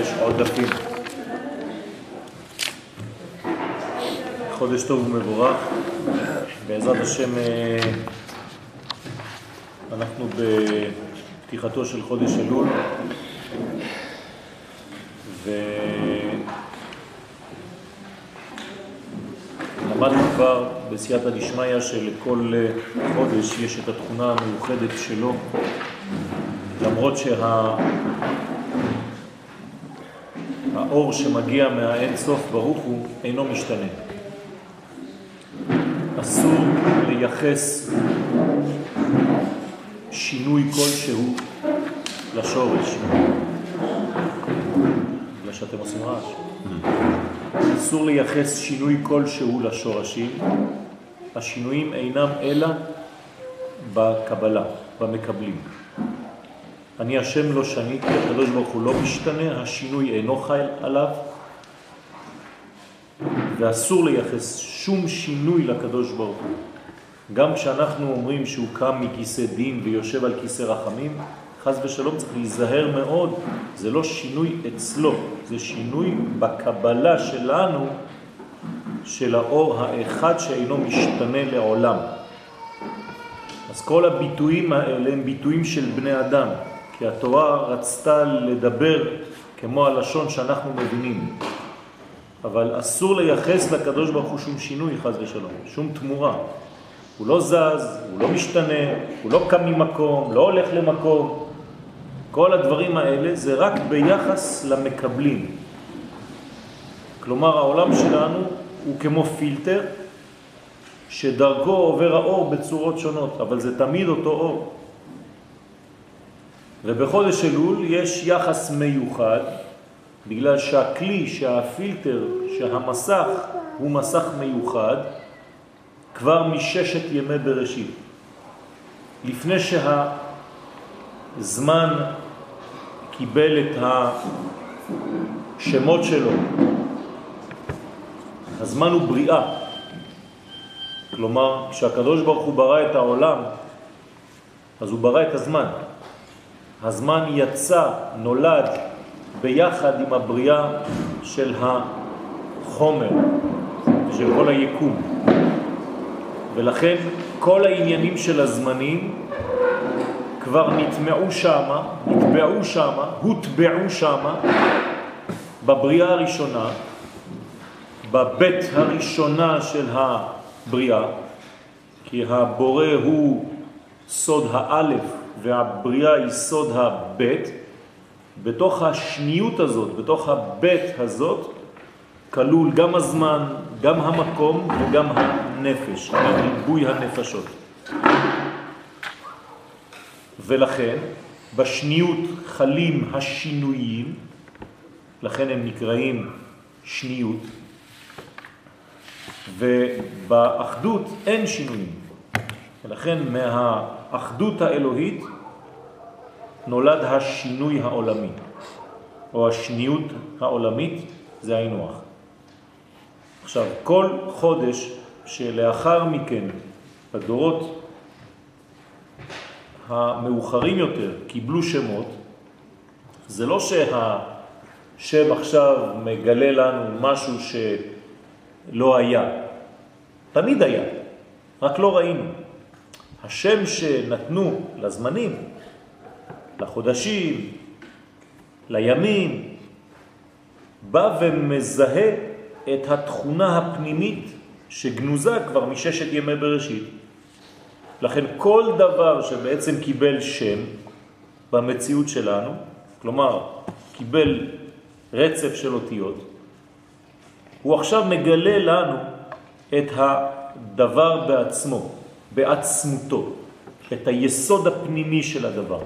יש עודפים. חודש טוב ומבורך. בעזרת השם אנחנו בפתיחתו של חודש אלול ולמדנו כבר בסייעתא דשמיא שלכל חודש יש את התכונה המיוחדת שלו למרות שהאור שה... שמגיע מהאין סוף ברוך הוא אינו משתנה. אסור לייחס שינוי כלשהו לשורש. בגלל שאתם עושים רעש. אסור לייחס שינוי כלשהו לשורשים. השינויים אינם אלא בקבלה, במקבלים. אני השם לא שניתי, הקדוש ברוך הוא לא משתנה, השינוי אינו חי עליו, ואסור לייחס שום שינוי לקדוש ברוך הוא. גם כשאנחנו אומרים שהוא קם מכיסא דין ויושב על כיסא רחמים, חז ושלום צריך להיזהר מאוד, זה לא שינוי אצלו, זה שינוי בקבלה שלנו של האור האחד שאינו משתנה לעולם. אז כל הביטויים האלה הם ביטויים של בני אדם, כי התורה רצתה לדבר כמו הלשון שאנחנו מבינים. אבל אסור לייחס לקדוש ברוך הוא שום שינוי, חז ושלום, שום תמורה. הוא לא זז, הוא לא משתנה, הוא לא קם ממקום, לא הולך למקום. כל הדברים האלה זה רק ביחס למקבלים. כלומר, העולם שלנו הוא כמו פילטר שדרכו עובר האור בצורות שונות, אבל זה תמיד אותו אור. ובחודש אלול יש יחס מיוחד, בגלל שהכלי, שהפילטר, שהמסך הוא מסך מיוחד, כבר מששת ימי בראשית. לפני שהזמן קיבל את השמות שלו, הזמן הוא בריאה. כלומר, כשהקדוש ברוך הוא ברא את העולם, אז הוא ברא את הזמן. הזמן יצא, נולד, ביחד עם הבריאה של החומר, של כל היקום. ולכן כל העניינים של הזמנים כבר נטמעו שמה, נטבעו שמה, הוטבעו שמה, בבריאה הראשונה, בבית הראשונה של הבריאה, כי הבורא הוא סוד האלף והבריאה היא סוד הבית, בתוך השניות הזאת, בתוך הבית הזאת, כלול גם הזמן, גם המקום וגם הנפש, ריבוי הנפשות. ולכן בשניות חלים השינויים, לכן הם נקראים שניות, ובאחדות אין שינויים. ולכן מהאחדות האלוהית נולד השינוי העולמי, או השניות העולמית, זה היינו הך. עכשיו, כל חודש שלאחר מכן, בדורות המאוחרים יותר קיבלו שמות, זה לא שהשם עכשיו מגלה לנו משהו שלא היה. תמיד היה, רק לא ראינו. השם שנתנו לזמנים, לחודשים, לימים, בא ומזהה את התכונה הפנימית שגנוזה כבר מששת ימי בראשית. לכן כל דבר שבעצם קיבל שם במציאות שלנו, כלומר קיבל רצף של אותיות, הוא עכשיו מגלה לנו את הדבר בעצמו, בעצמותו, את היסוד הפנימי של הדבר.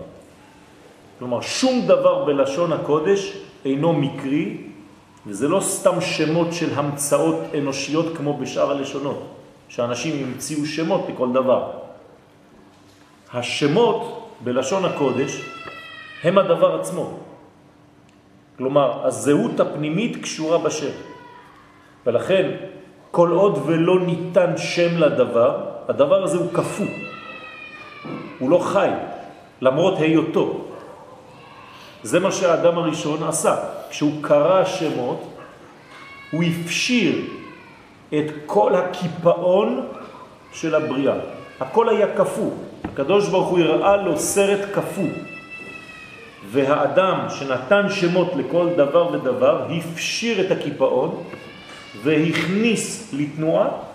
כלומר, שום דבר בלשון הקודש אינו מקרי, וזה לא סתם שמות של המצאות אנושיות כמו בשאר הלשונות, שאנשים המציאו שמות לכל דבר. השמות בלשון הקודש הם הדבר עצמו. כלומר, הזהות הפנימית קשורה בשם. ולכן, כל עוד ולא ניתן שם לדבר, הדבר הזה הוא כפו. הוא לא חי, למרות היותו. זה מה שהאדם הראשון עשה. כשהוא קרא שמות, הוא הפשיר את כל הקיפאון של הבריאה. הכל היה כפו. הקדוש ברוך הוא הראה לו סרט כפו. והאדם שנתן שמות לכל דבר ודבר הפשיר את הקיפאון והכניס לתנועה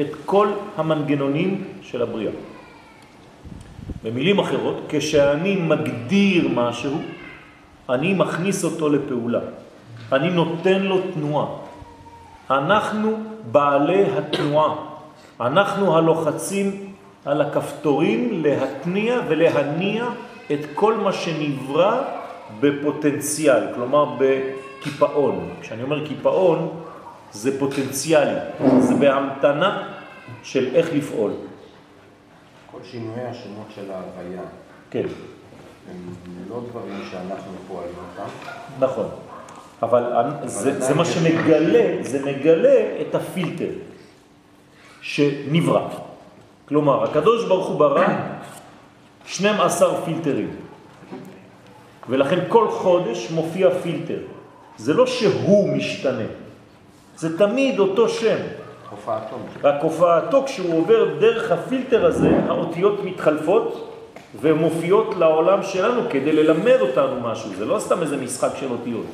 את כל המנגנונים של הבריאה. במילים אחרות, כשאני מגדיר משהו, אני מכניס אותו לפעולה. אני נותן לו תנועה. אנחנו בעלי התנועה. אנחנו הלוחצים על הכפתורים להתניע ולהניע את כל מה שנברא בפוטנציאל, כלומר בקיפאון. כשאני אומר קיפאון, זה פוטנציאלי, זה בהמתנה של איך לפעול. כל שינויי השמות של ההוויה. כן. הם לא דברים שאנחנו פועלים אותם. נכון. אבל, אבל זה, זה מה שמגלה, זה מגלה את הפילטר שנברא. כלומר, הקדוש ברוך הוא ברא 12 פילטרים. ולכן כל חודש מופיע פילטר. זה לא שהוא משתנה, זה תמיד אותו שם. הופעתו. רק הופעתו, כשהוא עובר דרך הפילטר הזה, האותיות מתחלפות ומופיעות לעולם שלנו כדי ללמד אותנו משהו. זה לא סתם איזה משחק של אותיות.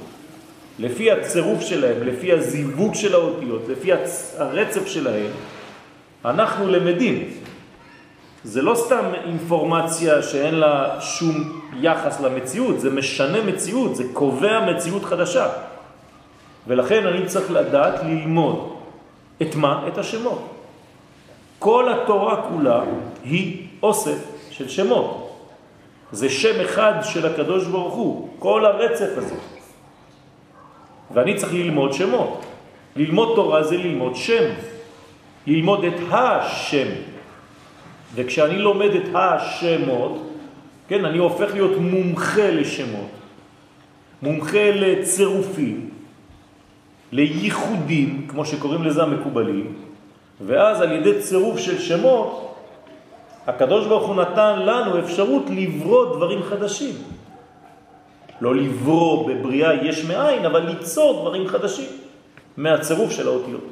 לפי הצירוף שלהם, לפי הזיווג של האותיות, לפי הרצף שלהם, אנחנו למדים. זה לא סתם אינפורמציה שאין לה שום יחס למציאות, זה משנה מציאות, זה קובע מציאות חדשה. ולכן אני צריך לדעת ללמוד את מה? את השמות. כל התורה כולה היא אוסף של שמות. זה שם אחד של הקדוש ברוך הוא, כל הרצף הזה. ואני צריך ללמוד שמות. ללמוד תורה זה ללמוד שם. ללמוד את השם. וכשאני לומד את השמות, כן, אני הופך להיות מומחה לשמות. מומחה לצירופים, לייחודים, כמו שקוראים לזה המקובלים, ואז על ידי צירוף של שמות, הקדוש ברוך הוא נתן לנו אפשרות לברוא דברים חדשים. לא לברוא בבריאה יש מאין, אבל ליצור דברים חדשים מהצירוף של האותיות.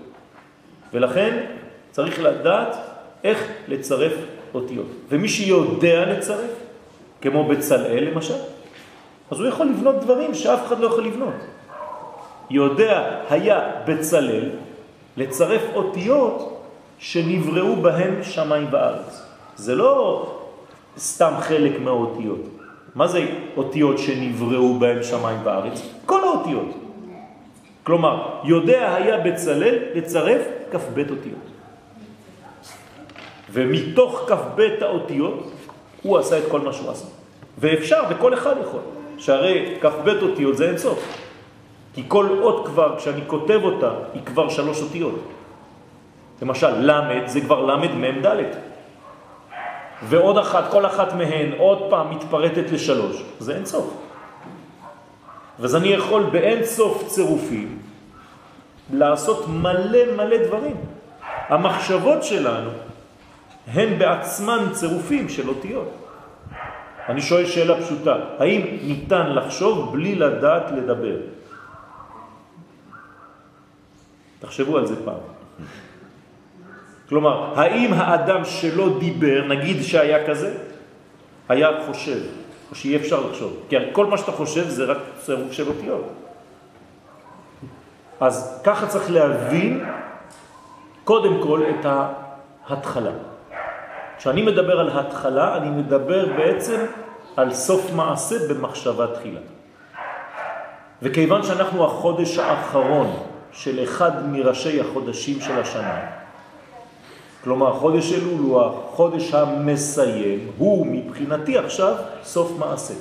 ולכן צריך לדעת איך לצרף אותיות. ומי שיודע לצרף, כמו בצלאל למשל, אז הוא יכול לבנות דברים שאף אחד לא יכול לבנות. יודע היה בצלל לצרף אותיות שנבראו בהם שמיים וארץ. זה לא סתם חלק מהאותיות. מה זה אותיות שנבראו בהם שמיים וארץ? כל האותיות. כלומר, יודע היה בצלל לצרף כ"ב אותיות. ומתוך כ"ב האותיות הוא עשה את כל מה שהוא עשה. ואפשר, וכל אחד יכול. שהרי כ"ב אותיות זה אינסוף. כי כל אות כבר, כשאני כותב אותה, היא כבר שלוש אותיות. למשל, למד זה כבר למד מם ד'. ועוד אחת, כל אחת מהן עוד פעם מתפרטת לשלוש. זה אין סוף. אז אני יכול באין סוף צירופים לעשות מלא מלא דברים. המחשבות שלנו הן בעצמן צירופים של אותיות. אני שואל שאלה פשוטה, האם ניתן לחשוב בלי לדעת לדבר? תחשבו על זה פעם. כלומר, האם האדם שלא דיבר, נגיד שהיה כזה, היה חושב, או שיהיה אפשר לחשוב? כי כל מה שאתה חושב זה רק צירוף של אותיות. אז ככה צריך להבין קודם כל את ההתחלה. כשאני מדבר על התחלה, אני מדבר בעצם על סוף מעשה במחשבה תחילה. וכיוון שאנחנו החודש האחרון של אחד מראשי החודשים של השנה. כלומר, חודש אלול הוא החודש המסיים, הוא מבחינתי עכשיו סוף מעשה.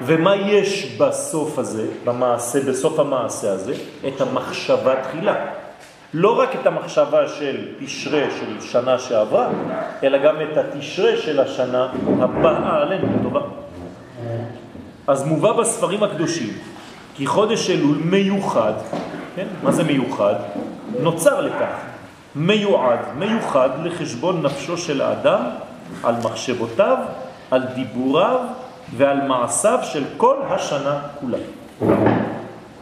ומה יש בסוף הזה, במעשה, בסוף המעשה הזה? את המחשבה תחילה. לא רק את המחשבה של תשרה של שנה שעברה, אלא גם את התשרה של השנה הבאה עלינו לטובה. אז מובא בספרים הקדושים כי חודש אלול מיוחד, כן? מה זה מיוחד? נוצר לכך. מיועד, מיוחד לחשבון נפשו של האדם, על מחשבותיו, על דיבוריו ועל מעשיו של כל השנה כולה.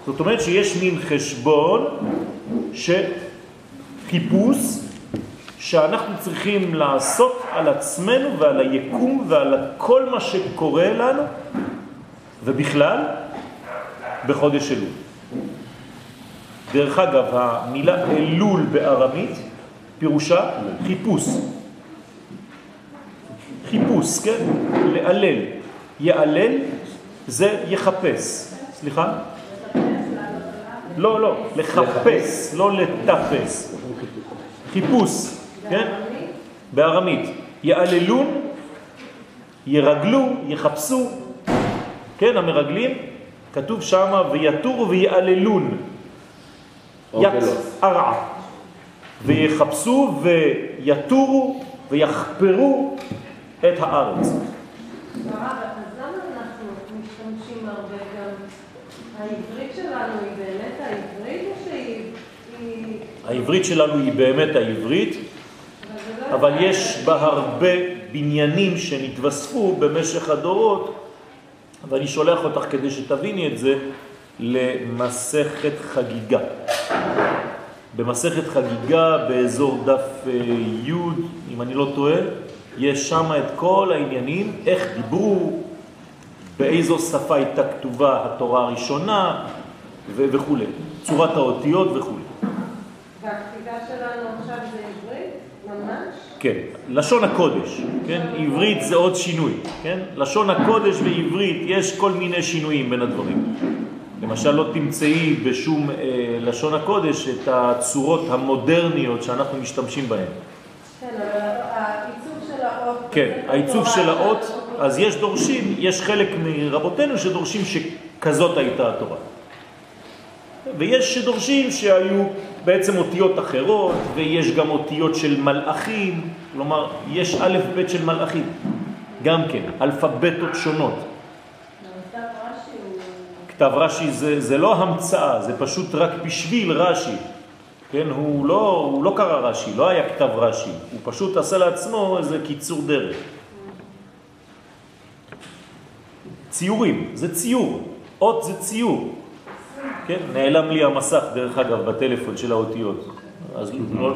זאת אומרת שיש מין חשבון שחיפוש שאנחנו צריכים לעשות על עצמנו ועל היקום ועל כל מה שקורה לנו ובכלל בחודש אלול. דרך אגב, המילה אלול בארמית פירושה חיפוש. חיפוש, כן? לעלל. יעלל זה יחפש. סליחה? לא, לא, לחפש, לא לטפס. חיפוש, כן? בארמית. יעללון, ירגלו, יחפשו, כן, המרגלים, כתוב שמה ויתורו ויעללון. יצערע. ויחפשו ויתורו ויחפרו את הארץ. העברית שלנו היא באמת העברית או שהיא... העברית שלנו היא באמת העברית, אבל יש בה הרבה בניינים שנתווספו במשך הדורות, ואני שולח אותך כדי שתביני את זה למסכת חגיגה. במסכת חגיגה באזור דף אה, י', אם אני לא טועה, יש שם את כל העניינים, איך דיברו, באיזו שפה הייתה כתובה התורה הראשונה וכו', צורת האותיות וכו'. והכתיבה שלנו עכשיו זה עברית? ממש? כן, לשון הקודש, כן? עברית זה עוד שינוי, כן? לשון הקודש ועברית יש כל מיני שינויים בין הדברים. למשל לא תמצאי בשום אה, לשון הקודש את הצורות המודרניות שאנחנו משתמשים בהן. כן, אבל העיצוב של האות... כן, העיצוב של האות אז יש דורשים, יש חלק מרבותינו שדורשים שכזאת הייתה התורה. ויש שדורשים שהיו בעצם אותיות אחרות, ויש גם אותיות של מלאכים, כלומר, יש א' ב' של מלאכים, גם כן, אלפבטות שונות. כתב רש"י זה, זה לא המצאה, זה פשוט רק בשביל רש"י. כן, הוא לא, הוא לא קרא רש"י, לא היה כתב רש"י, הוא פשוט עשה לעצמו איזה קיצור דרך. ציורים, זה ציור, אות זה ציור. כן, נעלם לי המסך דרך אגב בטלפון של האותיות. אז לא,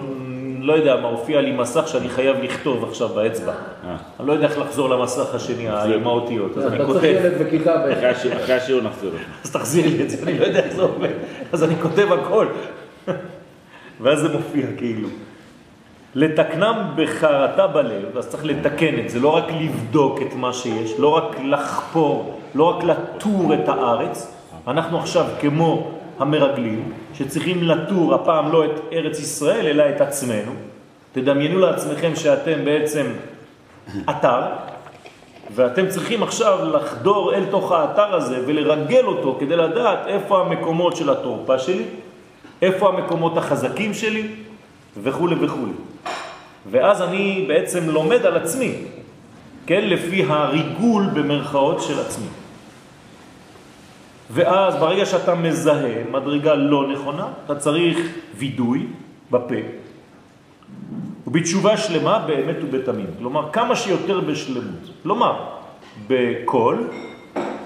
לא יודע מה, הופיע לי מסך שאני חייב לכתוב עכשיו באצבע. אה. אני לא יודע איך לחזור למסך השני עם האותיות, אז אני כותב. אתה צריך ילד בכיתה אחרי השיעור נחזור. אז תחזיר לי את זה, אני לא יודע איך זה עובד. אז אני כותב הכל. ואז זה מופיע כאילו. לתקנם בחרטה בלב, אז צריך לתקן את זה, לא רק לבדוק את מה שיש, לא רק לחפור, לא רק לטור את הארץ. אנחנו עכשיו כמו המרגלים, שצריכים לטור הפעם לא את ארץ ישראל, אלא את עצמנו. תדמיינו לעצמכם שאתם בעצם אתר, ואתם צריכים עכשיו לחדור אל תוך האתר הזה ולרגל אותו כדי לדעת איפה המקומות של התורפה שלי, איפה המקומות החזקים שלי, וכו' וכו'. ואז אני בעצם לומד על עצמי, כן, לפי הריגול במרכאות של עצמי. ואז ברגע שאתה מזהה מדרגה לא נכונה, אתה צריך וידוי בפה, ובתשובה שלמה באמת ובתמים. כלומר, כמה שיותר בשלמות. כלומר, בכל,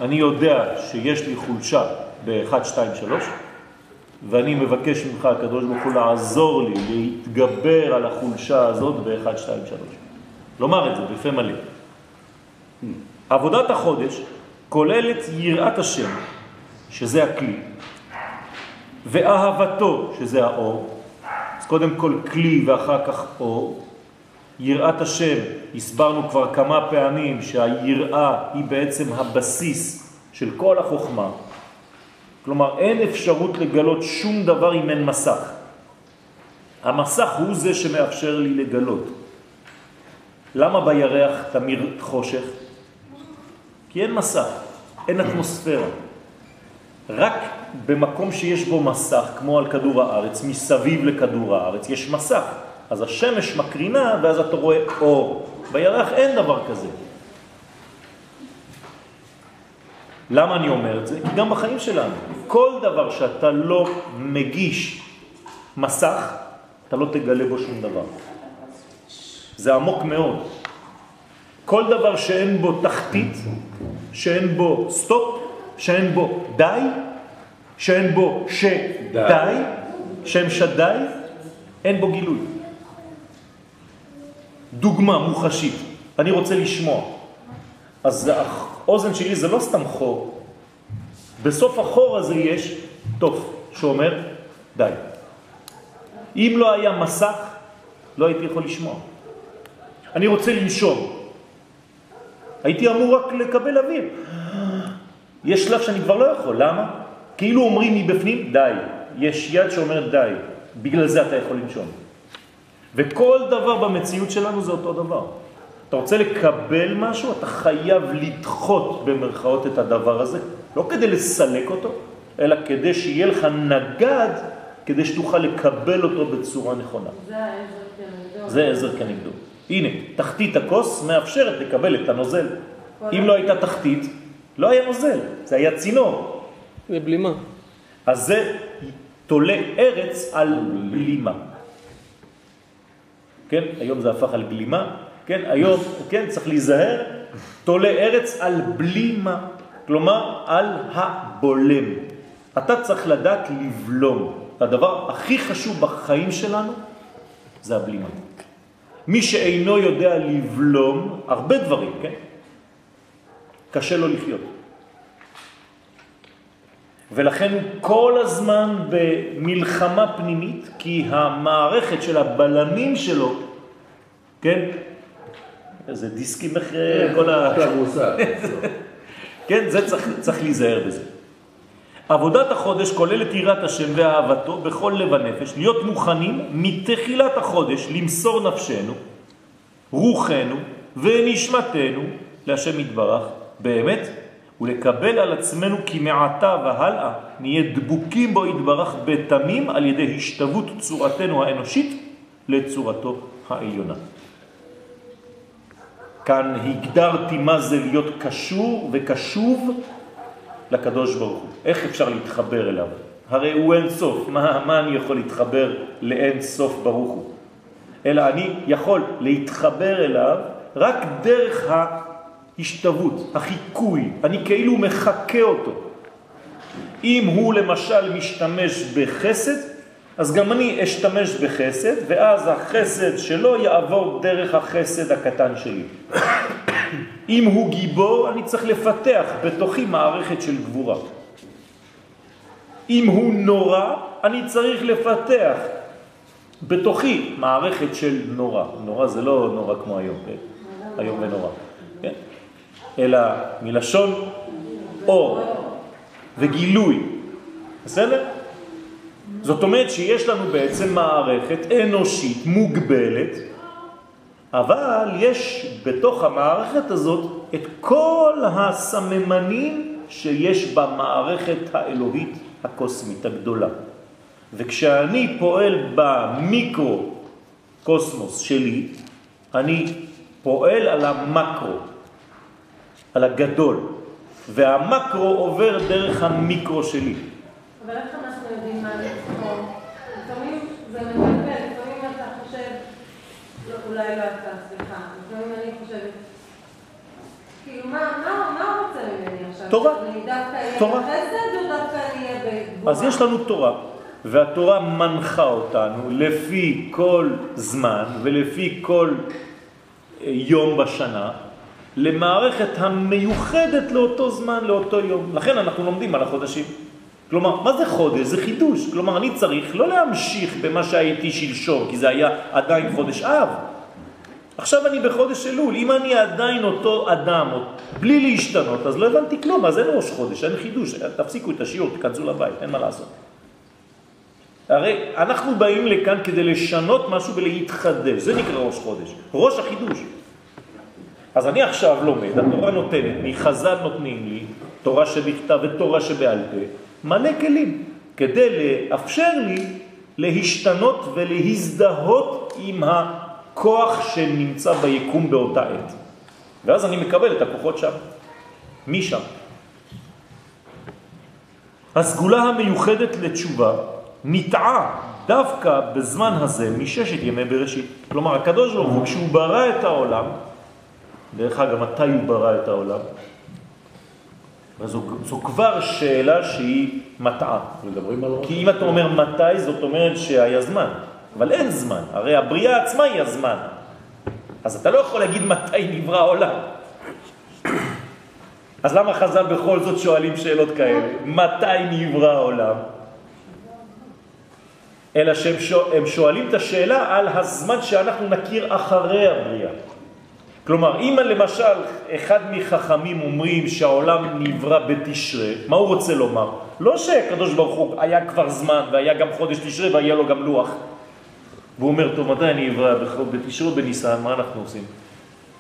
אני יודע שיש לי חולשה ב-1, 2, 3, ואני מבקש ממך, הקדוש ברוך הוא, לעזור לי להתגבר על החולשה הזאת ב-1, 2, 3. לומר את זה בפה מלא. עבודת החודש כוללת יראת השם, שזה הכלי, ואהבתו, שזה האור. אז קודם כל כלי ואחר כך אור. יראת השם, הסברנו כבר כמה פעמים שהיראה היא בעצם הבסיס של כל החוכמה. כלומר, אין אפשרות לגלות שום דבר אם אין מסך. המסך הוא זה שמאפשר לי לגלות. למה בירח תמיר חושך? כי אין מסך, אין אטמוספירה. רק במקום שיש בו מסך, כמו על כדור הארץ, מסביב לכדור הארץ, יש מסך. אז השמש מקרינה ואז אתה רואה אור. בירח אין דבר כזה. למה אני אומר את זה? כי גם בחיים שלנו, כל דבר שאתה לא מגיש מסך, אתה לא תגלה בו שום דבר. זה עמוק מאוד. כל דבר שאין בו תחתית, שאין בו סטופ, שאין בו די, שאין בו שדי, שם שדי, אין בו גילוי. דוגמה מוחשית, אני רוצה לשמוע. אז האוזן שלי זה לא סתם חור. בסוף החור הזה יש תוף שאומר די. אם לא היה מסך, לא הייתי יכול לשמוע. אני רוצה לנשום. הייתי אמור רק לקבל אוויר. יש שלב שאני כבר לא יכול, למה? כאילו אומרים מבפנים, די. יש יד שאומרת די, בגלל זה אתה יכול לנשום. וכל דבר במציאות שלנו זה אותו דבר. אתה רוצה לקבל משהו, אתה חייב לדחות במרכאות את הדבר הזה, לא כדי לסלק אותו, אלא כדי שיהיה לך נגד, כדי שתוכל לקבל אותו בצורה נכונה. זה העזר כנגדו. זה עזר כנגדו. הנה, תחתית הכוס מאפשרת לקבל את הנוזל. אם לא הייתה תחתית, לא היה נוזל, זה היה צינור. זה בלימה. אז זה תולה ארץ על בלימה. כן, היום זה הפך על גלימה, כן, היום, כן, צריך להיזהר, תולה ארץ על בלימה, כלומר על הבולם. אתה צריך לדעת לבלום. הדבר הכי חשוב בחיים שלנו זה הבלימה. מי שאינו יודע לבלום הרבה דברים, כן? קשה לו לחיות. ולכן הוא כל הזמן במלחמה פנימית, כי המערכת של הבלמים שלו, כן? איזה דיסקים אחרי כל ה... כן, זה צריך, צריך להיזהר בזה. עבודת החודש כוללת יראת השם ואהבתו בכל לב הנפש, להיות מוכנים מתחילת החודש למסור נפשנו, רוחנו ונשמתנו להשם יתברך באמת, ולקבל על עצמנו כי מעתה והלאה נהיה דבוקים בו יתברך בתמים על ידי השתוות צורתנו האנושית לצורתו העליונה. כאן הגדרתי מה זה להיות קשור וקשוב לקדוש ברוך הוא. איך אפשר להתחבר אליו? הרי הוא אין סוף. מה, מה אני יכול להתחבר לאין סוף ברוך הוא? אלא אני יכול להתחבר אליו רק דרך ההשתוות, החיקוי. אני כאילו מחכה אותו. אם הוא למשל משתמש בחסד, אז גם אני אשתמש בחסד, ואז החסד שלו יעבור דרך החסד הקטן שלי. אם הוא גיבור, אני צריך לפתח בתוכי מערכת של גבורה. אם הוא נורא, אני צריך לפתח בתוכי מערכת של נורא. נורא זה לא נורא כמו היום, כן? היום ונורא. אלא מלשון אור וגילוי. בסדר? זאת אומרת שיש לנו בעצם מערכת אנושית מוגבלת, אבל יש בתוך המערכת הזאת את כל הסממנים שיש במערכת האלוהית הקוסמית הגדולה. וכשאני פועל במיקרו קוסמוס שלי, אני פועל על המקרו, על הגדול, והמקרו עובר דרך המיקרו שלי. אבל איך אנחנו יודעים מה לבחור? לפעמים זה מבלבל, לפעמים אתה חושב, לא, אולי לא אתה, סליחה, לפעמים אני חושבת, כאילו, מה, מה, מה רוצה ממני עכשיו? תורה. אני דווקא אהיה תורה. בחסד או דווקא אני אהיה בגבורה? אז יש לנו תורה, והתורה מנחה אותנו לפי כל זמן ולפי כל אה, יום בשנה, למערכת המיוחדת לאותו זמן, לאותו יום. לכן אנחנו לומדים על החודשים. כלומר, מה זה חודש? זה חידוש. כלומר, אני צריך לא להמשיך במה שהייתי שלשום, כי זה היה עדיין חודש אב. עכשיו אני בחודש אלול, אם אני עדיין אותו אדם, בלי להשתנות, אז לא הבנתי כלום, אז אין ראש חודש, אין חידוש, תפסיקו את השיעור, תכנסו לבית, אין מה לעשות. הרי אנחנו באים לכאן כדי לשנות משהו ולהתחדש, זה נקרא ראש חודש, ראש החידוש. אז אני עכשיו לומד, התורה נותנת לי, חז"ל נותנים לי, תורה שבכתב ותורה שבעל פה, מלא כלים, כדי לאפשר לי להשתנות ולהזדהות עם הכוח שנמצא ביקום באותה עת. ואז אני מקבל את הכוחות שם, משם. הסגולה המיוחדת לתשובה נטעה דווקא בזמן הזה מששת ימי בראשית. כלומר, הקדוש ברוך הוא, כשהוא ברא את העולם, דרך אגב, מתי הוא ברא את העולם? זו, זו כבר שאלה שהיא מטעה. מדברים על כי אם אתה אומר מתי, זאת אומרת שהיה זמן. אבל אין זמן, הרי הבריאה עצמה היא הזמן. אז אתה לא יכול להגיד מתי נברא העולם. אז למה חז"ל בכל זאת שואלים שאלות כאלה? מתי נברא העולם? אלא שהם שואל, שואלים את השאלה על הזמן שאנחנו נכיר אחרי הבריאה. כלומר, אם למשל אחד מחכמים אומרים שהעולם נברא בתשרה, מה הוא רוצה לומר? לא שהקדוש ברוך הוא היה כבר זמן והיה גם חודש תשרה והיה לו גם לוח. והוא אומר, טוב, מתי אני נברא? בתשרה או בניסן? מה אנחנו עושים?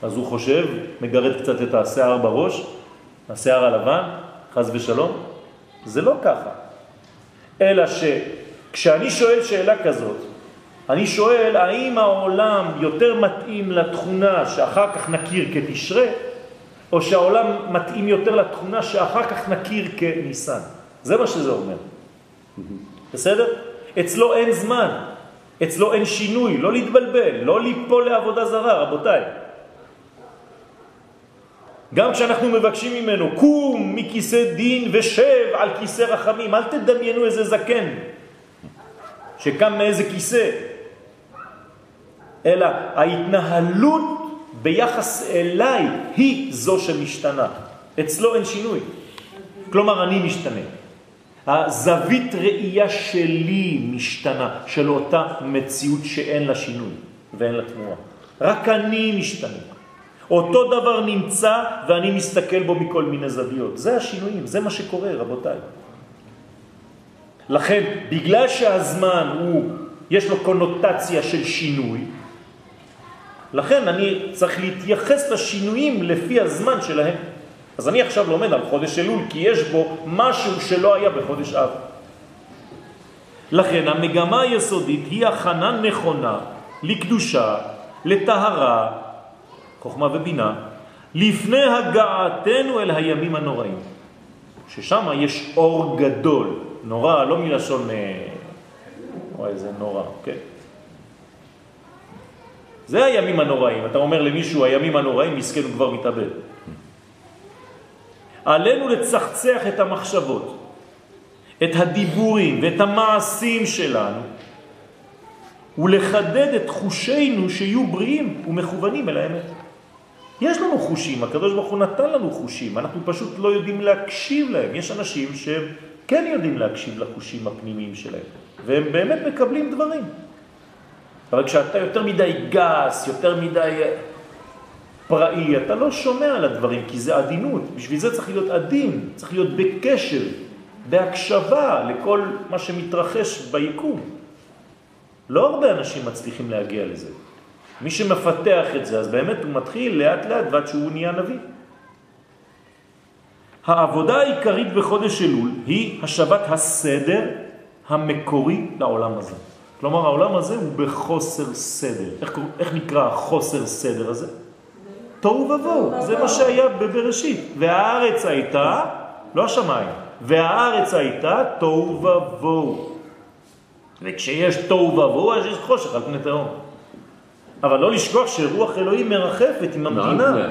אז הוא חושב, מגרד קצת את השיער בראש, השיער הלבן, חז ושלום. זה לא ככה. אלא שכשאני שואל שאלה כזאת, אני שואל, האם העולם יותר מתאים לתכונה שאחר כך נכיר כתשרה, או שהעולם מתאים יותר לתכונה שאחר כך נכיר כניסן? זה מה שזה אומר. בסדר? אצלו אין זמן, אצלו אין שינוי, לא להתבלבל, לא ליפול לעבודה זרה, רבותיי. גם כשאנחנו מבקשים ממנו, קום מכיסא דין ושב על כיסא רחמים, אל תדמיינו איזה זקן שקם מאיזה כיסא, אלא ההתנהלות ביחס אליי היא זו שמשתנה. אצלו אין שינוי. כלומר, אני משתנה. הזווית ראייה שלי משתנה, של אותה מציאות שאין לה שינוי ואין לה תמורה. רק אני משתנה. אותו דבר נמצא ואני מסתכל בו מכל מיני זוויות. זה השינויים, זה מה שקורה, רבותיי. לכן, בגלל שהזמן הוא, יש לו קונוטציה של שינוי, לכן אני צריך להתייחס לשינויים לפי הזמן שלהם. אז אני עכשיו לומד על חודש אלול, כי יש בו משהו שלא היה בחודש אב. לכן המגמה היסודית היא הכנה נכונה לקדושה, לטהרה, חוכמה ובינה, לפני הגעתנו אל הימים הנוראים. ששם יש אור גדול, נורא, לא מלשון, אה, וואי, זה נורא, כן. זה הימים הנוראים. אתה אומר למישהו, הימים הנוראים, מסכן הוא כבר מתאבד. עלינו לצחצח את המחשבות, את הדיבורים ואת המעשים שלנו, ולחדד את חושינו שיהיו בריאים ומכוונים אל האמת. יש לנו חושים, הקדוש ברוך הוא נתן לנו חושים, אנחנו פשוט לא יודעים להקשיב להם. יש אנשים שהם כן יודעים להקשיב לחושים הפנימיים שלהם, והם באמת מקבלים דברים. אבל כשאתה יותר מדי גס, יותר מדי פראי, אתה לא שומע על הדברים, כי זה עדינות. בשביל זה צריך להיות עדין, צריך להיות בקשר, בהקשבה לכל מה שמתרחש ביקום. לא הרבה אנשים מצליחים להגיע לזה. מי שמפתח את זה, אז באמת הוא מתחיל לאט לאט ועד שהוא נהיה נביא. העבודה העיקרית בחודש אלול היא השבת הסדר המקורי לעולם הזה. כלומר, העולם הזה הוא בחוסר סדר. איך, איך נקרא החוסר סדר הזה? תוהו ובוהו, זה מה שהיה בבראשית. והארץ הייתה, לא השמיים, והארץ הייתה תוהו ובוהו. וכשיש תוהו ובוהו, אז יש חושך על פני תהום. אבל לא לשכוח שרוח אלוהים מרחפת עם המדינה.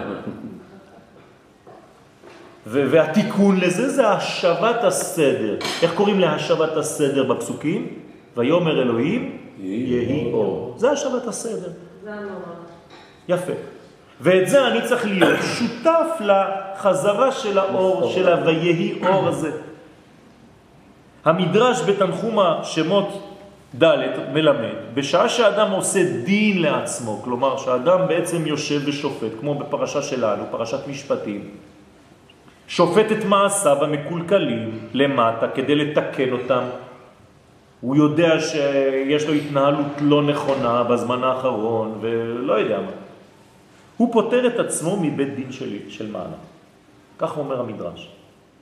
והתיקון לזה זה השבת הסדר. איך קוראים להשבת הסדר בפסוקים? ויומר אלוהים יהי אור. זה השבת הסדר. זה הנורא. יפה. ואת זה אני צריך להיות שותף לחזרה של האור, של ה"ויהי אור" הזה. המדרש בתנחומה שמות ד' מלמד, בשעה שאדם עושה דין לעצמו, כלומר שאדם בעצם יושב ושופט, כמו בפרשה שלנו, פרשת משפטים, שופט את מעשיו המקולקלים למטה כדי לתקן אותם. הוא יודע שיש לו התנהלות לא נכונה בזמן האחרון ולא יודע מה. הוא פותר את עצמו מבית דין של, של מעלה. כך אומר המדרש.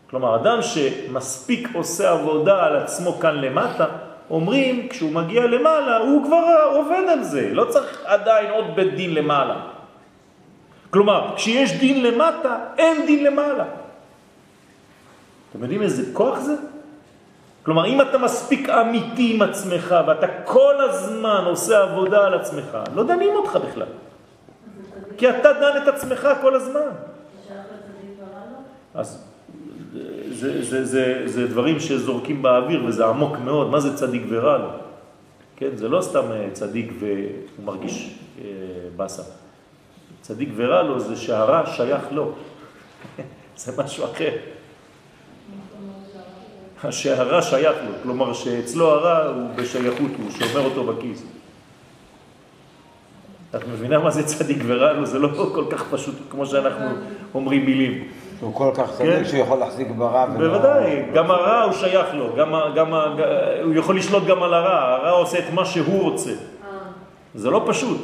כלומר, אדם שמספיק עושה עבודה על עצמו כאן למטה, אומרים, כשהוא מגיע למעלה, הוא כבר עובד על זה, לא צריך עדיין עוד בית דין למעלה. כלומר, כשיש דין למטה, אין דין למעלה. אתם יודעים איזה כוח זה? כלומר, אם אתה מספיק אמיתי עם עצמך ואתה כל הזמן עושה עבודה על עצמך, לא דנים אותך בכלל. כי אתה דן את עצמך כל הזמן. אז זה, זה, זה, זה דברים שזורקים באוויר וזה עמוק מאוד. מה זה צדיק ורע לו? כן, זה לא סתם אה, צדיק והוא מרגיש אה, בסה. צדיק ורע לו זה שהרע שייך לו. זה משהו אחר. שהרע שייך לו, כלומר שאצלו הרע הוא בשייכות, הוא שומר אותו בכיס. את מבינה מה זה צדיק ורע לו? זה לא כל כך פשוט כמו שאנחנו אומרים מילים. הוא כל כך צדיק כן. שהוא יכול להחזיק ברע. ולא- בוודאי, גם הרע הוא שייך לו, גם, גם, הוא יכול לשלוט גם על הרע, הרע עושה את מה שהוא רוצה. אה, זה לא פשוט.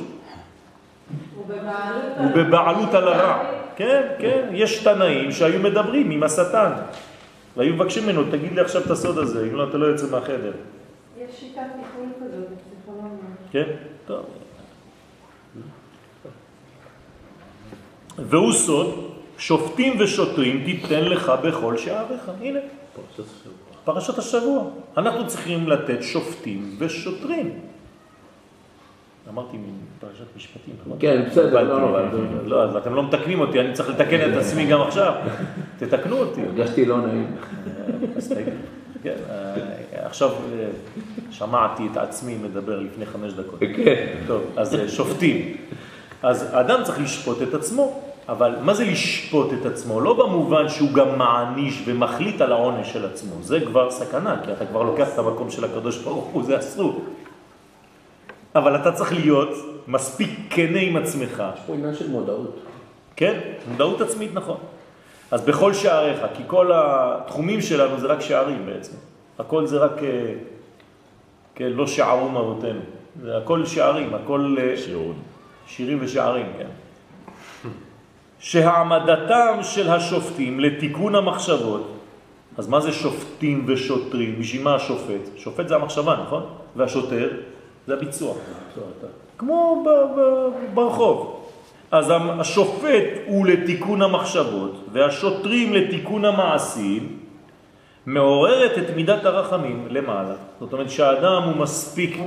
הוא בבעלות על הרע. כן, כן, יש תנאים שהיו מדברים עם השטן, והיו מבקשים ממנו, תגיד לי עכשיו את הסוד הזה, אם לא, אתה לא יוצא מהחדר. יש שיטת טיפול כזאת בפסיכולוגיה. כן? טוב. והוא סוד, שופטים ושוטרים תיתן לך בכל שעריך. הנה, פרשת השבוע. אנחנו צריכים לתת שופטים ושוטרים. אמרתי פרשת משפטים? כן, בסדר, לא נורא. לא, אז אתם לא מתקנים אותי, אני צריך לתקן את עצמי גם עכשיו. תתקנו אותי. הרגשתי לא נעים. תגיד. כן, אה, עכשיו אה, שמעתי את עצמי מדבר לפני חמש דקות. כן. טוב, אז אה, שופטים. אז האדם צריך לשפוט את עצמו, אבל מה זה לשפוט את עצמו? לא במובן שהוא גם מעניש ומחליט על העונש של עצמו, זה כבר סכנה, כי אתה כבר לוקח את המקום של הקדוש ברוך הוא, זה אסור. אבל אתה צריך להיות מספיק כנה עם עצמך, יש פה עניין של מודעות. כן? מודעות עצמית, נכון. אז בכל שעריך, כי כל התחומים שלנו זה רק שערים בעצם. הכל זה רק, אה, כן, לא שערו מהותנו. זה הכל שערים, הכל אה, שיעורים. שירים ושערים, כן. שהעמדתם של השופטים לתיקון המחשבות, אז מה זה שופטים ושוטרים? בשביל מה השופט? שופט זה המחשבה, נכון? והשוטר זה הביצוע. כמו ברחוב. אז השופט הוא לתיקון המחשבות והשוטרים לתיקון המעשים, מעוררת את מידת הרחמים למעלה. זאת אומרת שהאדם הוא מספיק